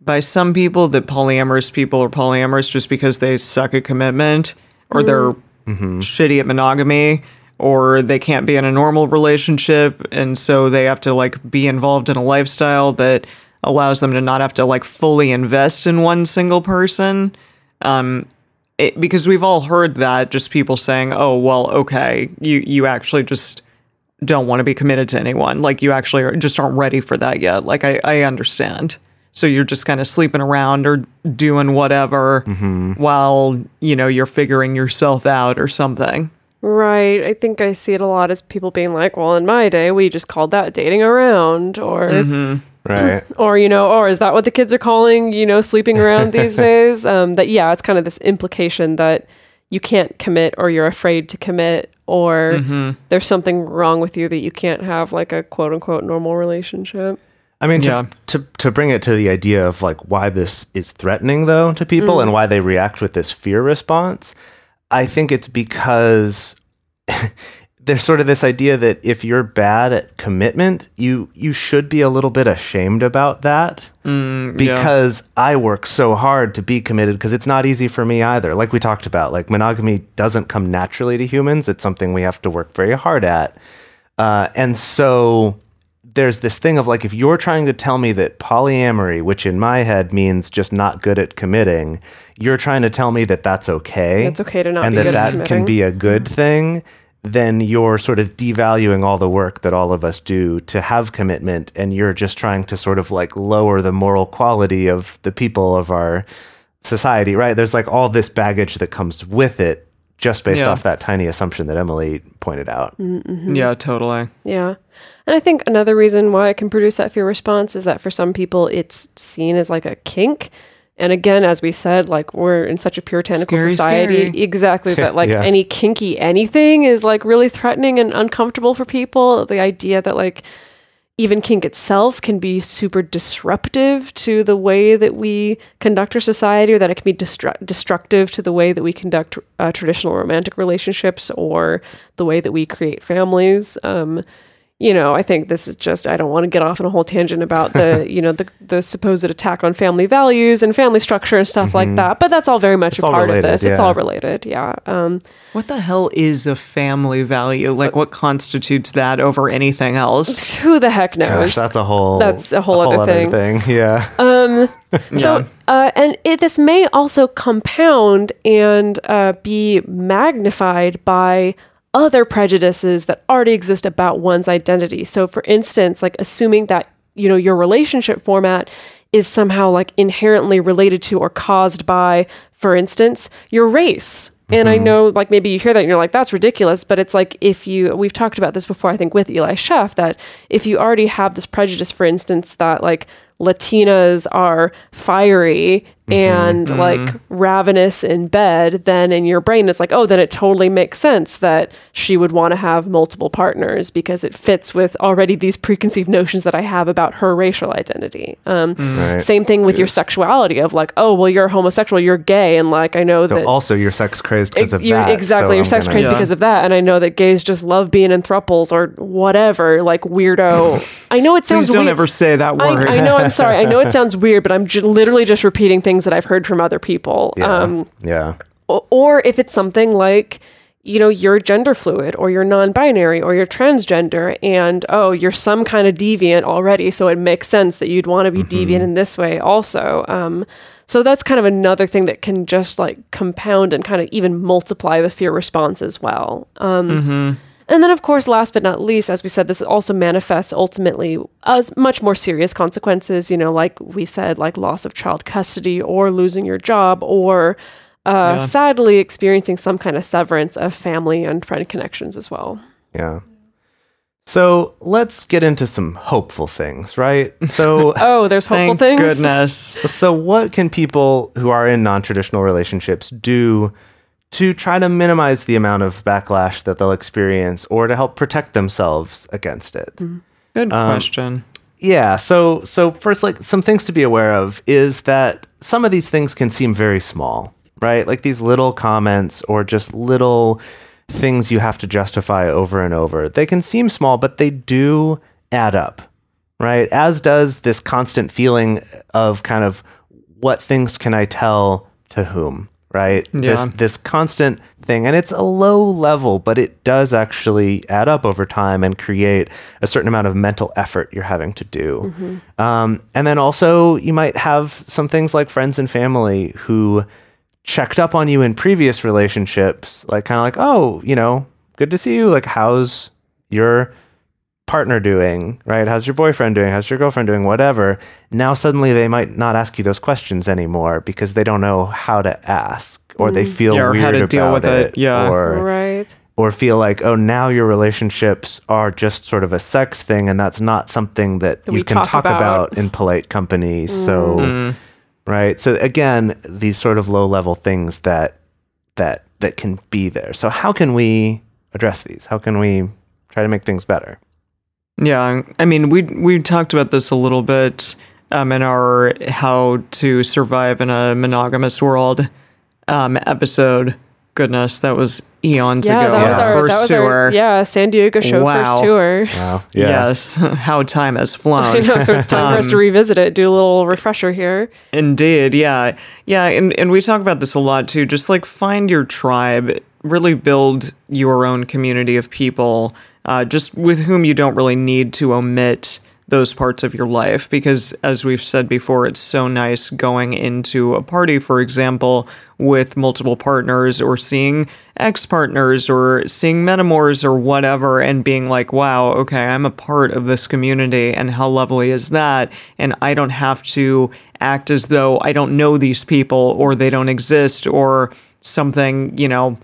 C: by some people that polyamorous people are polyamorous just because they suck at commitment or they're shitty at monogamy or they can't be in a normal relationship. And so they have to like be involved in a lifestyle that allows them to not have to like fully invest in one single person. Um it, because we've all heard that just people saying oh well okay you you actually just don't want to be committed to anyone. Like you actually are, just aren't ready for that yet. Like I, I understand. So you're just kind of sleeping around or doing whatever while, you know, you're figuring yourself out or something.
B: right i think i see it a lot as people being like well in my day we just called that dating around or
A: right.
B: or you know or is that what the kids are calling you know sleeping around these days um that yeah it's kind of this implication that you can't commit or you're afraid to commit or mm-hmm. there's something wrong with you that you can't have like a quote unquote normal relationship?
A: I mean, to,
C: Yeah.
A: to to bring it to the idea of like why this is threatening though to people and mm. why they react with this fear response, I think it's because there's sort of this idea that if you're bad at commitment, you you should be a little bit ashamed about that because I work so hard to be committed because it's not easy for me either. Like we talked about, like monogamy doesn't come naturally to humans; it's something we have to work very hard at. Uh, and so there's this thing of like if you're trying to tell me that polyamory which in my head means just not good at committing you're trying to tell me that that's okay
B: It's okay to not
A: and
B: be
A: that
B: good at
A: that
B: committing.
A: can be a good thing then you're sort of devaluing all the work that all of us do to have commitment and you're just trying to sort of like lower the moral quality of the people of our society right there's like all this baggage that comes with it just based
C: Yeah.
A: off that tiny assumption that emily pointed out
B: Mm-hmm.
C: Yeah, totally.
B: Yeah. And I think another reason why it can produce that fear response is that for some people it's seen as like a kink. And again, as we said, like we're in such a puritanical
C: Scary,
B: society.
C: scary.
B: Exactly. that like
A: Yeah.
B: any kinky anything is like really threatening and uncomfortable for people. The idea that like even kink itself can be super disruptive to the way that we conduct our society, or that it can be destru- destructive to the way that we conduct uh, traditional romantic relationships or the way that we create families. Um, you know, I think this is just I don't want to get off on a whole tangent about the, you know, the the supposed attack on family values and family structure and stuff like that. But that's all very much
A: It's
B: a part
A: related,
B: of this. It's all related. Yeah. Um
C: What the hell is a family value? Like, what constitutes that over anything else?
B: who the heck knows?
A: Gosh, that's a whole
B: That's a whole other thing.
A: Yeah.
B: Um So,
C: Yeah.
B: uh, and it, this may also compound and uh, be magnified by other prejudices that already exist about one's identity. So, for instance, like assuming that you know your relationship format is somehow like inherently related to or caused by, for instance, your race. And I mm-hmm. know, like, maybe you hear that and you're like, that's ridiculous. But it's like, if you, we've talked about this before, I think, with Eli Sheff, that if you already have this prejudice, for instance, that like Latinas are fiery Mm-hmm. and mm-hmm. like ravenous in bed, then in your brain it's like, oh, then it totally makes sense that she would want to have multiple partners because it fits with already these preconceived notions that I have about her racial identity. Um, mm-hmm.
A: Right.
B: Same thing with your sexuality of like, oh, well, you're homosexual, you're gay, and like I know
A: So
B: that
A: also you're sex crazed because of
B: you're-
A: that.
B: Exactly,
A: so
B: you're
A: I'm
B: sex
A: gonna-
B: crazed
C: Yeah.
B: because of that, and I know that gays just love being in thruples or whatever, like weirdo. I know it sounds
C: Please don't
B: weird.
C: ever say that
B: I,
C: word.
B: I know. I'm sorry. I know it sounds weird, but I'm ju- literally just repeating things that I've heard from other people.
A: Yeah.
B: Um,
A: yeah.
B: o- or if it's something like you know you're gender fluid or you're non-binary or you're transgender and oh you're some kind of deviant already so it makes sense that you'd want to be deviant in this way also um, so that's kind of another thing that can just like compound and kind of even multiply the fear response as well um, and then, of course, last but not least, as we said, this also manifests ultimately as much more serious consequences, you know, like we said, like loss of child custody or losing your job or uh, sadly experiencing some kind of severance of family and friend connections as well.
A: Yeah. So let's get into some hopeful things, right? So
B: Oh, there's hopeful
C: Thank
B: things.
C: goodness.
A: So, what can people who are in non traditional relationships do to try to minimize the amount of backlash that they'll experience or to help protect themselves against it?
C: Good
A: Um,
C: question.
A: Yeah, so so first like some things to be aware of is that some of these things can seem very small, right? Like these little comments or just little things you have to justify over and over. They can seem small, but they do add up, right? As does this constant feeling of kind of what things can I tell to whom, right? This
C: Yeah.
A: this constant thing and it's a low level, but it does actually add up over time and create a certain amount of mental effort you're having to do. Um, and then also you might have some things like friends and family who checked up on you in previous relationships, like kind of like, oh, you know, good to see you. Like, how's your partner doing? Right? How's your boyfriend doing? How's your girlfriend doing? Whatever. Now suddenly they might not ask you those questions anymore because they don't know how to ask or they feel
C: Yeah, or
A: weird
C: how to
A: about
C: deal with it. Yeah.
A: Or
B: Right.
A: or feel like, oh, now your relationships are just sort of a sex thing, and that's not something that,
B: That
A: you can
B: talk
A: talk
B: about.
A: about. in polite company. So,
C: Mm.
A: right. So again, these sort of low level things that that that can be there. So how can we address these? How can we try to make things better?
C: Yeah, I mean, we we talked about this a little bit um, in our "How to Survive in a Monogamous World" um, episode. Goodness, that was eons
B: Yeah,
C: ago.
B: that was
A: Yeah.
B: our
C: first
B: that was
C: tour.
B: our yeah San Diego show
C: Wow.
B: first tour.
A: Wow.
C: Yes, how time has flown.
B: I know, so it's time for us to revisit it, do a little refresher here.
C: Indeed, yeah. Yeah, and, and we talk about this a lot too. Just like find your tribe, really build your own community of people, uh, just with whom you don't really need to omit those parts of your life. Because as we've said before, it's so nice going into a party, for example, with multiple partners or seeing ex partners or seeing metamors or whatever and being like, wow, okay, I'm a part of this community and how lovely is that? And I don't have to act as though I don't know these people or they don't exist or something, you know.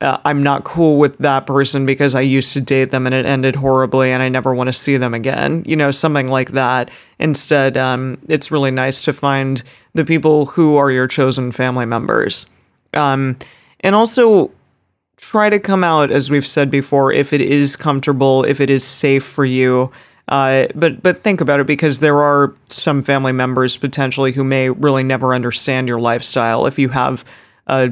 C: Uh, I'm not cool with that person because I used to date them and it ended horribly and I never want to see them again. You know, something like that. Instead, um, it's really nice to find the people who are your chosen family members. Um, and also try to come out, as we've said before, if it is comfortable, if it is safe for you. Uh, but but think about it because there are some family members potentially who may really never understand your lifestyle. If you have a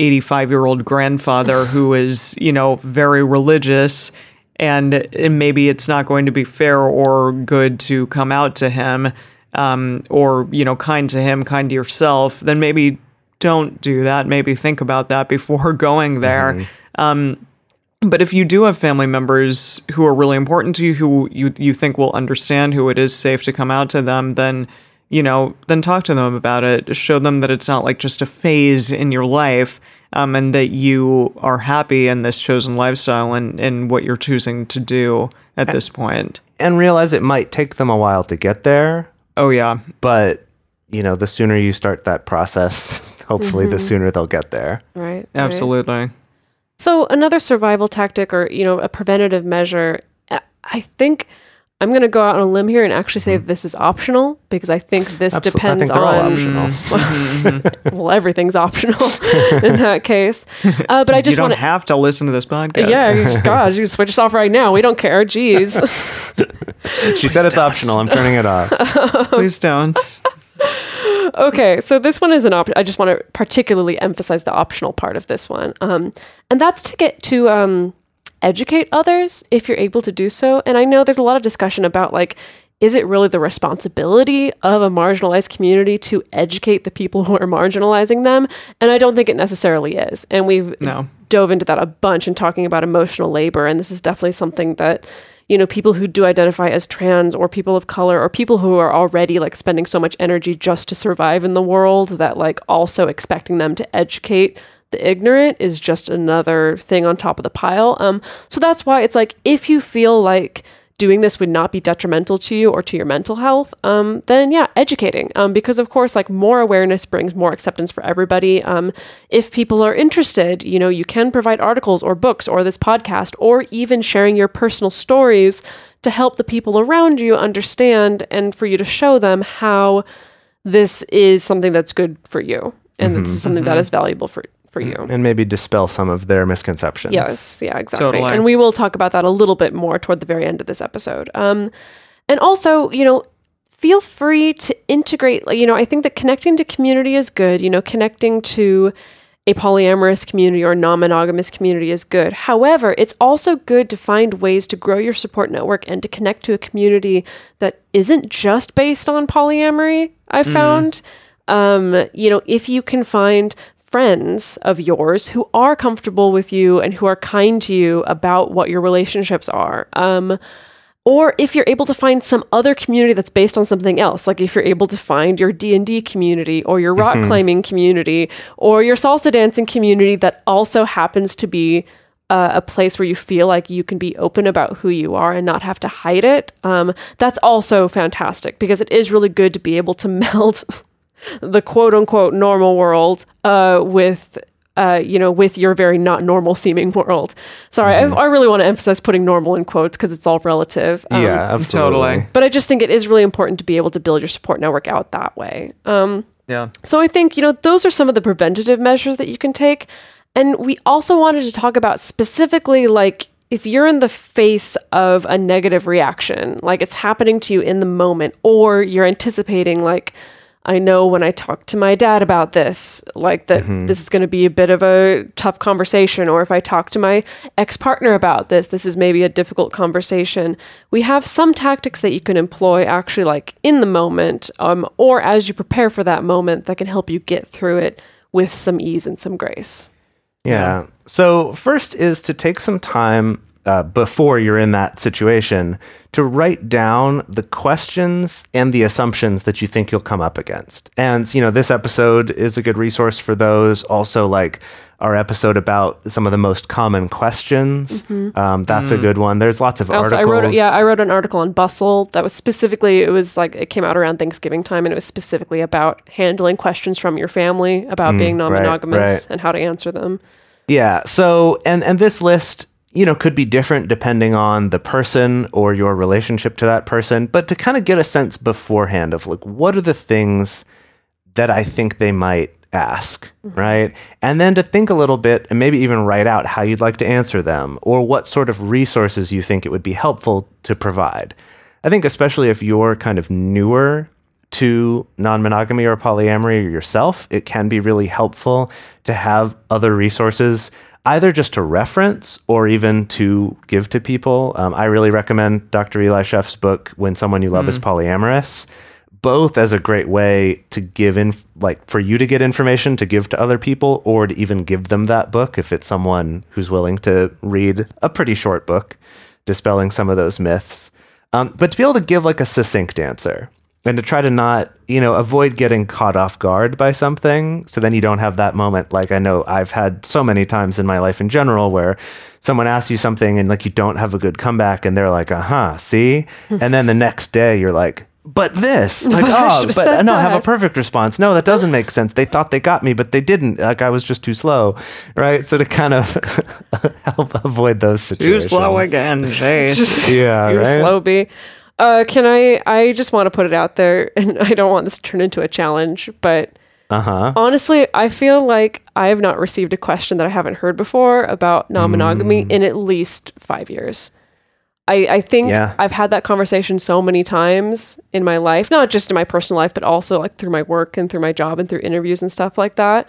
C: 85 year old grandfather who is you know very religious and, and maybe it's not going to be fair or good to come out to him um, or you know kind to him kind to yourself then maybe don't do that. Maybe think about that before going there. Um, but if you do have family members who are really important to you who you, you think will understand who it is safe to come out to them then you know then talk to them about it show them that it's not like just a phase in your life um, and that you are happy in this chosen lifestyle and, and what you're choosing to do at this point.
A: point and realize it might take them a while to get there,
C: oh yeah
A: but you know, the sooner you start that process, hopefully the sooner they'll get there.
B: Right. right.
C: absolutely
B: So another survival tactic or, you know, a preventative measure, I- I think I'm going to go out on a limb here and actually say that this is optional because I think this
A: Absol-
B: depends
A: I think they're all
B: on
A: optional.
B: well, everything's optional in that case. Uh, but I just you
C: don't
B: want to
C: have to listen to this podcast
B: yeah, you- gosh, you can switch us off right now. We don't care. Jeez.
A: She said it's optional. I'm turning it off.
C: please don't
B: okay, so this one is an option. I just want to particularly emphasize the optional part of this one, um, and that's to get to um, educate others if you're able to do so. And I know there's a lot of discussion about like, is it really the responsibility of a marginalized community to educate the people who are marginalizing them? And I don't think it necessarily is. And we've
C: No.
B: dove into that a bunch in talking about emotional labor, and this is definitely something that you know people who do identify as trans or people of color or people who are already like spending so much energy just to survive in the world that like also expecting them to educate the ignorant is just another thing on top of the pile um so that's why it's like if you feel like doing this would not be detrimental to you or to your mental health, um, then yeah, educating. Um, because of course, like more awareness brings more acceptance for everybody. Um, if people are interested, you know, you can provide articles or books or this podcast or even sharing your personal stories to help the people around you understand and for you to show them how this is something that's good for you and this is something that is valuable for for you.
A: and maybe dispel some of their misconceptions.
B: Yes, yeah, exactly.
C: Totally.
B: And we will talk about that a little bit more toward the very end of this episode. Um, and also, you know, feel free to integrate. like, You know, I think that connecting to community is good. You know, connecting to a polyamorous community or non-monogamous community is good. However, it's also good to find ways to grow your support network and to connect to a community that isn't just based on polyamory. I found, um, you know, if you can find friends of yours who are comfortable with you and who are kind to you about what your relationships are. Um, or if you're able to find some other community that's based on something else like if you're able to find your d&d community or your rock climbing community or your salsa dancing community that also happens to be uh, a place where you feel like you can be open about who you are and not have to hide it um, that's also fantastic because it is really good to be able to meld the quote unquote normal world uh, with uh, you know, with your very not normal seeming world. Sorry, I, I really want to emphasize putting normal in quotes because it's all relative. Um,
A: yeah, absolutely.
C: totally.
B: But I just think it is really important to be able to build your support network out that way. Um,
C: Yeah.
B: so I think, you know, those are some of the preventative measures that you can take. And we also wanted to talk about specifically like if you're in the face of a negative reaction, like it's happening to you in the moment, or you're anticipating like, I know when I talk to my dad about this, like that this is going to be a bit of a tough conversation. Or if I talk to my ex partner about this, this is maybe a difficult conversation. We have some tactics that you can employ actually, like in the moment, um, or as you prepare for that moment, that can help you get through it with some ease and some grace.
A: Yeah. So, first is to take some time uh, before you're in that situation to write down the questions and the assumptions that you think you'll come up against. And, you know, this episode is a good resource for those. Also, like our episode about some of the most common questions. Um, that's a good one. There's lots of
B: Mm-hmm. I
A: articles.
B: wrote, yeah, I wrote an article on bustle that was specifically, it was like, it came out around Thanksgiving time and it was specifically about handling questions from your family about being non monogamous
A: Mm, right.
B: and how to answer them.
A: Yeah. So, and and this list, you know, could be different depending on the person or your relationship to that person, but to kind of get a sense beforehand of like what are the things that I think they might ask, mm-hmm. right? And then to think a little bit and maybe even write out how you'd like to answer them or what sort of resources you think it would be helpful to provide. I think especially if you're kind of newer to non-monogamy or polyamory yourself, it can be really helpful to have other resources either just to reference or even to give to people. Um, I really recommend Dr. Eli Sheff's book, When Someone You Love is Polyamorous, both as a great way to give in, like for you to get information to give to other people or to even give them that book if it's someone who's willing to read a pretty short book dispelling some of those myths. Um, but to be able to give like a succinct answer and to try to not, you know, avoid getting caught off guard by something. So then you don't have that moment. Like I know I've had so many times in my life in general where someone asks you something and like you don't have a good comeback and they're like, uh huh, see? and then the next day you're like, but this, like, oh, but
B: said
A: no, I have a perfect response. No, that doesn't make sense. They thought they got me, but they didn't. Like, I was just too slow, right? So to kind of help avoid those situations Too
C: slow again, Jase.
A: Yeah,
B: You're
A: right.
B: slow, B. Uh, can I? I just want to put it out there, and I don't want this to turn into a challenge, but
A: Uh huh.
B: honestly, I feel like I have not received a question that I haven't heard before about non-monogamy
A: Mm.
B: in at least five years. I, I think
A: Yeah.
B: I've had that conversation so many times in my life, not just in my personal life, but also like through my work and through my job and through interviews and stuff like that.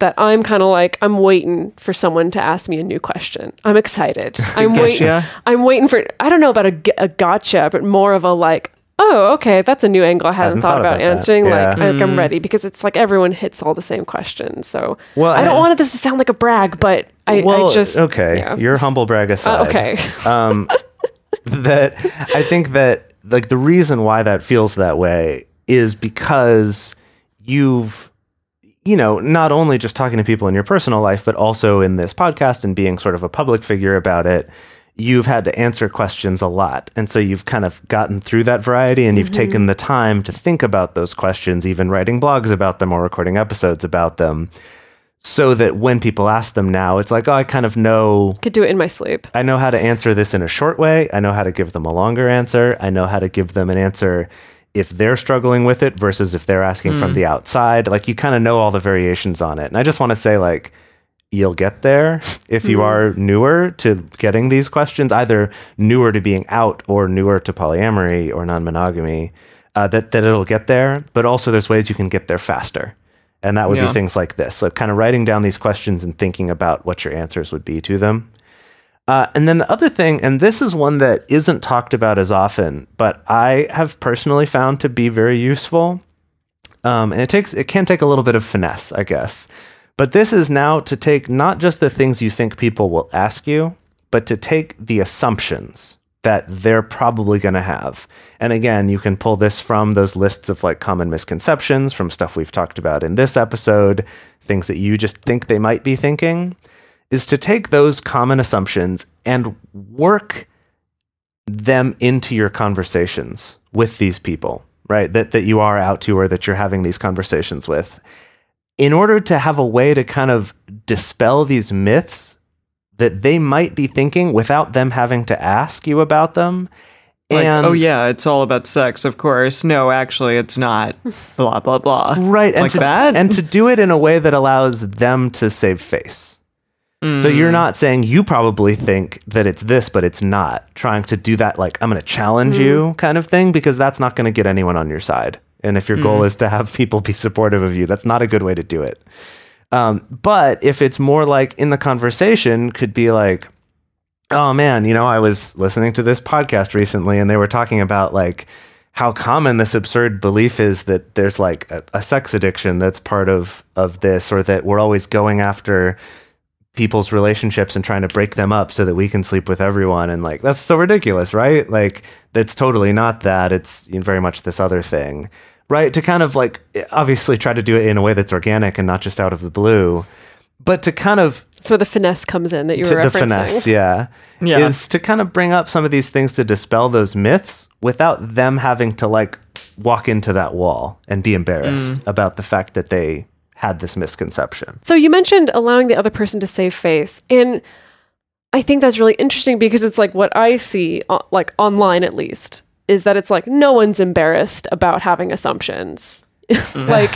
B: That I'm kind of like I'm waiting for someone to ask me a new question. I'm excited. I'm waiting. I'm waiting for. I don't know about a gotcha, but more of a like. Oh, okay, that's a new angle I hadn't,
A: Hadn't
B: thought,
A: thought
B: about,
A: about that.
B: answering. Like,
A: Yeah.
B: like I'm ready because it's like everyone hits all the same questions. So
A: Well,
B: I don't
A: and-
B: want this to sound like a brag, but I,
A: well,
B: I just
A: okay.
B: yeah.
A: Your humble brag aside.
B: Uh, okay.
A: um, that I think that like the reason why that feels that way is because you've you know not only just talking to people in your personal life but also in this podcast and being sort of a public figure about it you've had to answer questions a lot and so you've kind of gotten through that variety and you've taken mm-hmm. the time to think about those questions even writing blogs about them or recording episodes about them so that when people ask them now it's like oh i kind of know
B: Could do it in my sleep.
A: I know how to answer this in a short way. I know how to give them a longer answer. I know how to give them an answer if they're struggling with it versus if they're asking from the outside. Like you kind of know all the variations on it. And I just want to say, like, you'll get there if you are newer to getting these questions, either newer to being out or newer to polyamory or non monogamy, uh, that, that it'll get there. But also, there's ways you can get there faster. And that would
C: Yeah.
A: be things like this. like kind of writing down these questions and thinking about what your answers would be to them. Uh, and then the other thing, and this is one that isn't talked about as often, but I have personally found to be very useful. Um, and it takes it can take a little bit of finesse, I guess. But this is now to take not just the things you think people will ask you, but to take the assumptions that they're probably going to have. And again, you can pull this from those lists of like common misconceptions from stuff we've talked about in this episode, things that you just think they might be thinking is to take those common assumptions and work them into your conversations with these people, right? That that you are out to or that you're having these conversations with. In order to have a way to kind of dispel these myths that they might be thinking without them having to ask you about them.
C: Like,
A: and
C: oh yeah, it's all about sex, of course. No, actually, it's not. Blah blah blah.
A: right and
C: like
A: to,
C: that?
A: and to do it in a way that allows them to save face so
C: Mm.
A: you're not saying you probably think that it's this but it's not. Trying to do that like i'm going to challenge you kind of thing because that's not going to get anyone on your side. And if your goal is to have people be supportive of you that's not a good way to do it. Um, but if it's more like in the conversation could be like oh man, you know, I was listening to this podcast recently and they were talking about like how common this absurd belief is that there's like a, a sex addiction that's part of of this or that we're always going after people's relationships and trying to break them up so that we can sleep with everyone. And like that's so ridiculous right? Like that's totally not that. It's very much this other thing right? To kind of like obviously try to do it in a way that's organic and not just out of the blue. But to kind of
B: That's where the finesse comes in that you
A: to
B: were
A: the finesse, yeah,
C: Yeah.
A: is to kind of bring up some of these things to dispel those myths without them having to like walk into that wall and be embarrassed
B: Mm.
A: about the fact that they had this misconception.
B: So you mentioned allowing the other person to save face, and I think that's really interesting because it's like what I see, uh, like online at least, is that it's like no one's embarrassed about having assumptions. like,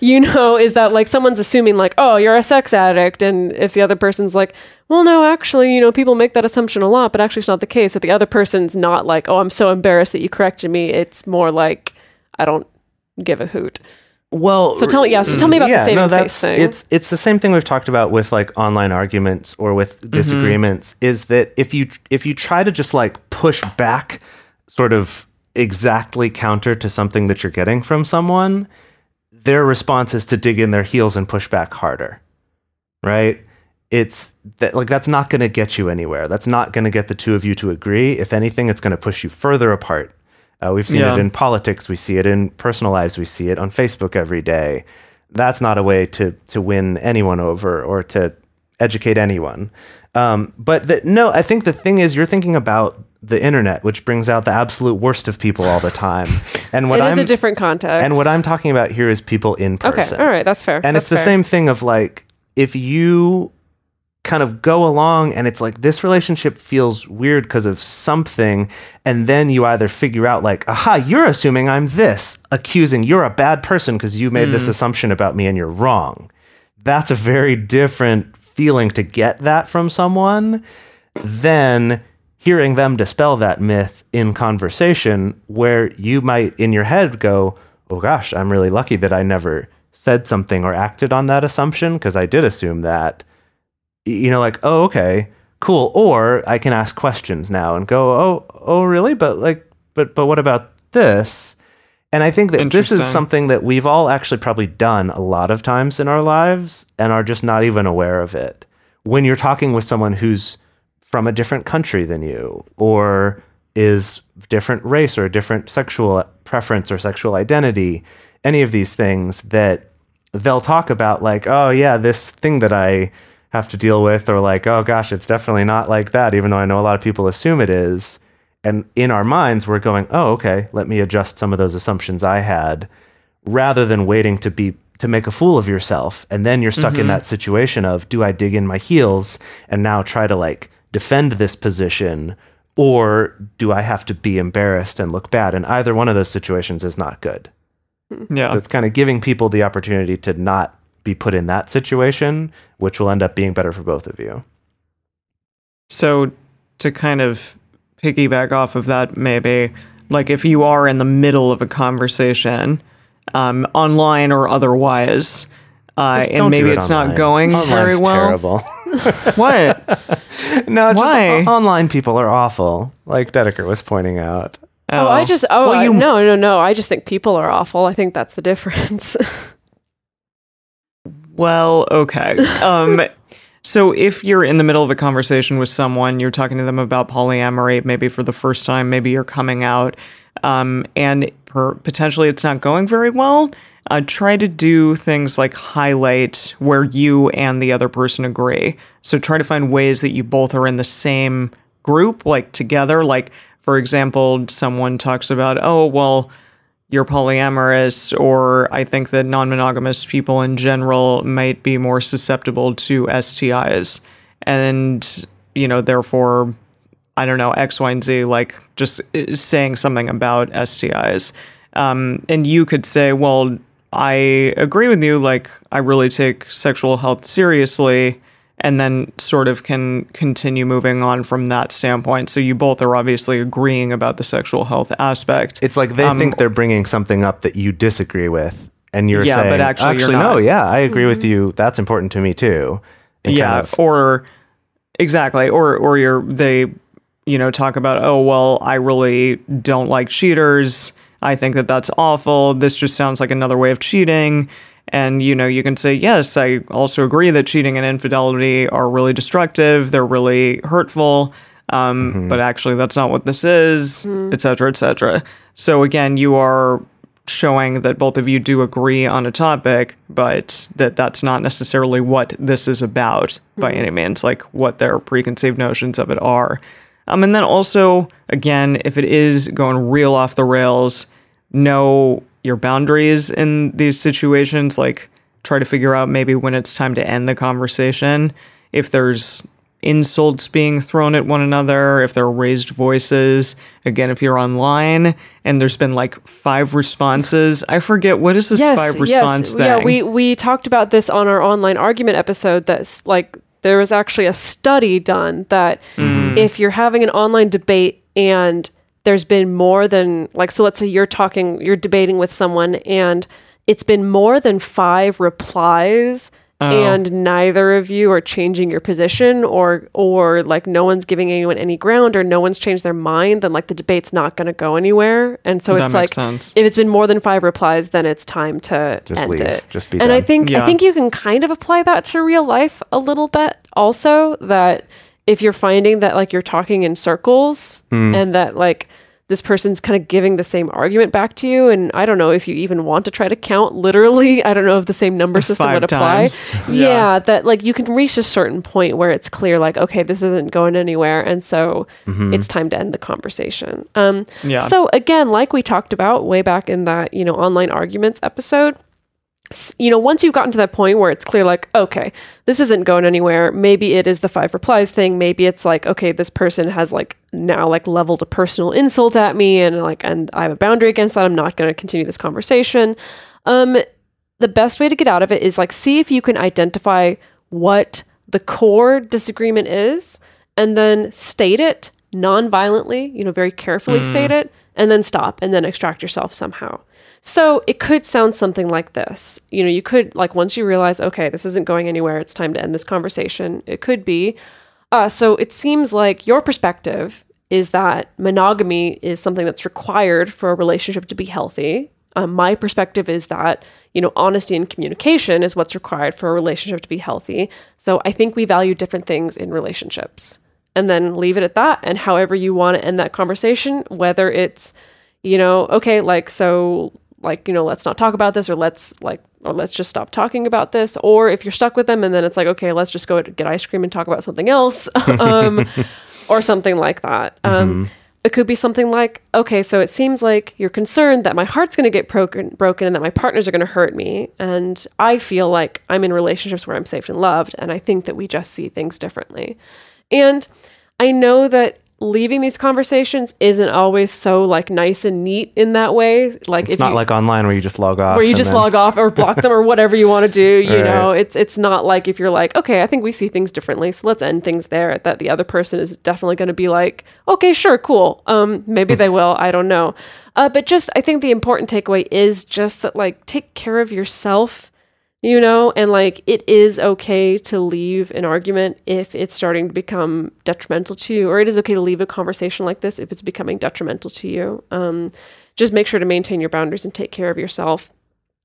B: you know, is that like someone's assuming like, oh, you're a sex addict, and if the other person's like, well, no, actually, you know, people make that assumption a lot, but actually, it's not the case. That the other person's not like, oh, I'm so embarrassed that you corrected me. It's more like, I don't give a hoot.
A: Well,
B: So tell me, yeah. So tell me about the saving
A: no,
B: face
A: that's
B: thing.
A: it's it's the same thing we've talked about with like online arguments or with
B: Mm-hmm.
A: disagreements. Is that if you if you try to just like push back, sort of exactly counter to something that you're getting from someone, their response is to dig in their heels and push back harder, right? It's that like that's not going to get you anywhere. That's not going to get the two of you to agree. If anything, it's going to push you further apart. Uh, we've seen
C: Yeah.
A: it in politics. We see it in personal lives. We see it on Facebook every day. That's not a way to to win anyone over or to educate anyone. Um, but the, no, I think the thing is, you're thinking about the internet, which brings out the absolute worst of people all the time. And what
B: It is
A: I'm
B: a different context.
A: and what I'm talking about here is people in person. okay.
B: All right, that's fair.
A: And
B: That's
A: it's the
B: fair.
A: same thing of like if you kind of go along and it's like this relationship feels weird because of something. And then you either figure out like aha you're assuming i'm this accusing you're a bad person because you made this hmm. assumption about me and you're wrong. That's a very different feeling to get that from someone than hearing them dispel that myth in conversation where you might in your head go oh gosh i'm really lucky that i never said something or acted on that assumption because i did assume that you know like oh okay cool. Or i can ask questions now and go oh oh really? But like but but what about this? And i think that this is something that we've all actually probably done a lot of times in our lives and are just not even aware of it. When you're talking with someone who's from a different country than you or is different race or a different sexual preference or sexual identity any of these things that they'll talk about like oh yeah this thing that i have to deal with or like oh gosh it's definitely not like that even though i know a lot of people assume it is. And in our minds we're going oh okay let me adjust some of those assumptions i had rather than waiting to be to make a fool of yourself. And then you're stuck in mm-hmm. that situation of do i dig in my heels and now try to like defend this position or do i have to be embarrassed and look bad? And either one of those situations is not good.
C: Yeah.
A: it's kind of giving people the opportunity to not be put in that situation which will end up being better for both of you
C: So to kind of piggyback off of that, maybe like if you are in the middle of a conversation, um, online or otherwise, uh, and maybe
A: it
C: it's
A: online.
C: not going
A: Online's
C: very well.
A: terrible
C: What?
A: no just
C: Why?
A: o- online people are awful like dedeker was pointing out
B: Oh, I just oh
C: Well,
B: I-
C: you-
B: no no no. I just think people are awful. I think that's the difference.
C: Well, okay. Um, so if you're in the middle of a conversation with someone, you're talking to them about polyamory, maybe for the first time, maybe you're coming out, um, and per- potentially it's not going very well. Uh, try to do things like highlight where you and the other person agree. So try to find ways that you both are in the same group, like together. Like, for example, someone talks about, oh, well, you're polyamorous, or I think that non monogamous people in general might be more susceptible to STIs. And, you know, therefore, I don't know, X, Y, and Z, like just uh, saying something about STIs. Um, and you could say, well, I agree with you, like, I really take sexual health seriously. And then sort of can continue moving on from that standpoint. So you both are obviously agreeing about the sexual health aspect.
A: It's like they
C: Um,
A: think they're bringing something up that you disagree with, and you're
C: Yeah, but
A: saying,
C: actually you're
A: no,
C: not."
A: yeah, I agree with you. That's important to me too." And
C: yeah
A: kind of-
C: or exactly or or you're they you know talk about oh well i really don't like cheaters i think that that's awful this just sounds like another way of cheating and you know you can say yes i also agree that cheating and infidelity are really destructive. They're really hurtful. Um, but actually that's not what this is et cetera et cetera. So again you are showing that both of you do agree on a topic, but that that's not necessarily what this is about by any means, like what their preconceived notions of it are. Um, and then also, again, if it is going real off the rails, know your boundaries in these situations. Like, try to figure out maybe when it's time to end the conversation. If there's insults being thrown at one another, if there are raised voices. Again, if you're online and there's been like five responses, I forget what is this five response thing.
B: Yeah, we we talked about this on our online argument episode. That's like there was actually a study done that
C: Mm-hmm.
B: if you're having an online debate and there's been more than like so let's say you're talking you're debating with someone and it's been more than five replies
C: Oh.
B: and neither of you are changing your position or or like no one's giving anyone any ground or no one's changed their mind then like the debate's not going to go anywhere and so
C: That
B: it's like
C: sense.
B: if it's been more than five replies then it's time to
A: Just
B: end
A: leave.
B: it
A: Just be
B: and i think
C: Yeah.
B: i think you can kind of apply that to real life a little bit also that if you're finding that like you're talking in circles
A: Hmm.
B: and that like this person's kind of giving the same argument back to you and i don't know if you even want to try to count literally i don't know if the same number system
C: Five
B: would apply yeah.
C: Yeah.
B: that like you can reach a certain point where it's clear like okay this isn't going anywhere and so it's time to end the conversation um
C: Yeah.
B: so again like we talked about way back in that you know online arguments episode you know, once you've gotten to that point where it's clear, like, okay, this isn't going anywhere. Maybe it is the five replies thing. Maybe it's like, okay, this person has like now like leveled a personal insult at me, and like, and I have a boundary against that. I'm not going to continue this conversation. Um, the best way to get out of it is like see if you can identify what the core disagreement is, and then state it non-violently. You know, very carefully state it, and then stop, and then extract yourself somehow. So it could sound something like this. You know, you could like once you realize, okay, this isn't going anywhere, it's time to end this conversation. It could be, uh, so it seems like your perspective is that monogamy is something that's required for a relationship to be healthy. Um, my perspective is that you know honesty and communication is what's required for a relationship to be healthy. So I think we value different things in relationships, and then leave it at that. And however you want to end that conversation, whether it's you know, okay, like so like, you know, let's not talk about this or let's like or let's just stop talking about this or if you're stuck with them and then it's like, okay, let's just go get ice cream and talk about something else. um or something like that. Um it could be something like, okay, so it seems like you're concerned that my heart's going to get broken, broken, and that my partners are going to hurt me, and I feel like I'm in relationships where I'm safe and loved, and I think that we just see things differently. And I know that leaving these conversations isn't always so like nice and neat in that way. Like
A: It's not
B: you,
A: like online where you just log off.
B: where you just
A: then-
B: log off or block them or whatever you want to do. You
A: Right.
B: know, it's it's not like if you're like, okay, I think we see things differently, so let's end things there. That the other person is definitely going to be like, okay, sure, cool. Um, maybe they will. I don't know. Uh, but just I think the important takeaway is just that like take care of yourself. You know, and like it is okay to leave an argument if it's starting to become detrimental to you, or it is okay to leave a conversation like this if it's becoming detrimental to you. Um, just make sure to maintain your boundaries and take care of yourself.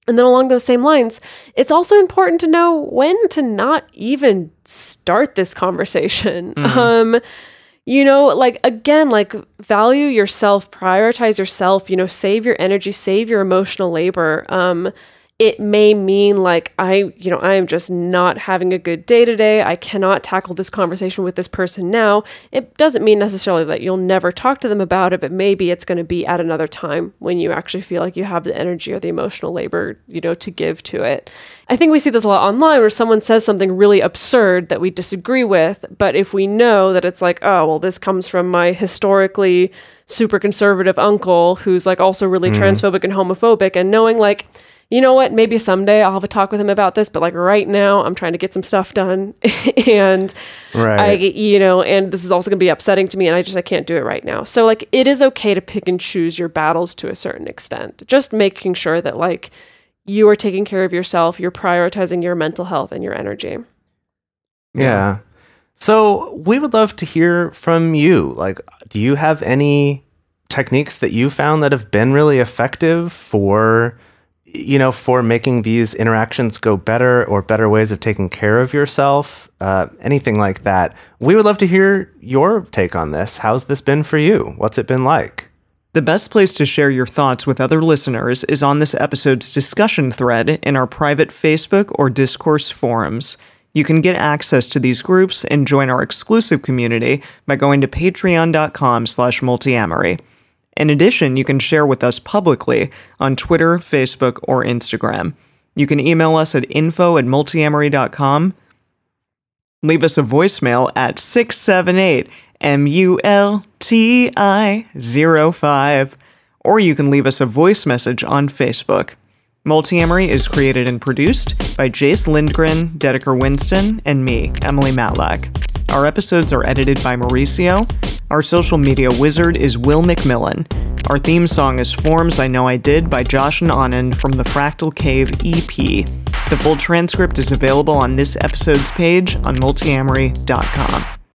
B: And then along those same lines, it's also important to know when to not even start this conversation. Um you know, like again, like value yourself, prioritize yourself, you know, save your energy, save your emotional labor. Um it may mean like I, you know, I am just not having a good day today. I cannot tackle this conversation with this person now. It doesn't mean necessarily that you'll never talk to them about it, but maybe it's going to be at another time when you actually feel like you have the energy or the emotional labor, you know, to give to it. I think we see this a lot online where someone says something really absurd that we disagree with, but if we know that it's like, oh, well, this comes from my historically super conservative uncle who's like also really mm-hmm. transphobic and homophobic, and knowing like, you know what, maybe someday I'll have a talk with him about this, but like right now I'm trying to get some stuff done and
A: Right.
B: I you know, and this is also going to be upsetting to me and I just I can't do it right now. So like it is okay to pick and choose your battles to a certain extent. Just making sure that like you are taking care of yourself, you're prioritizing your mental health and your energy.
A: Yeah. So we would love to hear from you. Like, do you have any techniques that you found that have been really effective for, you know, for making these interactions go better or better ways of taking care of yourself? Uh, anything like that. We would love to hear your take on this. How's this been for you? What's it been like?
C: The best place to share your thoughts with other listeners is on this episode's discussion thread in our private Facebook or Discourse forums. You can get access to these groups and join our exclusive community by going to patreon.com slash multiamory. In addition, you can share with us publicly on Twitter, Facebook, or Instagram. You can email us at info at multiamory.com leave us a voicemail at 678 MULTI 05, or you can leave us a voice message on Facebook. Multiamory is created and produced by Jase Lindgren, Dedeker Winston, and me, Emily Matlack. Our episodes are edited by Mauricio. Our social media wizard is Will McMillan. Our theme song is Forms I Know I Did by Josh and Anand from the Fractal Cave EP. The full transcript is available on this episode's page on multiamory.com.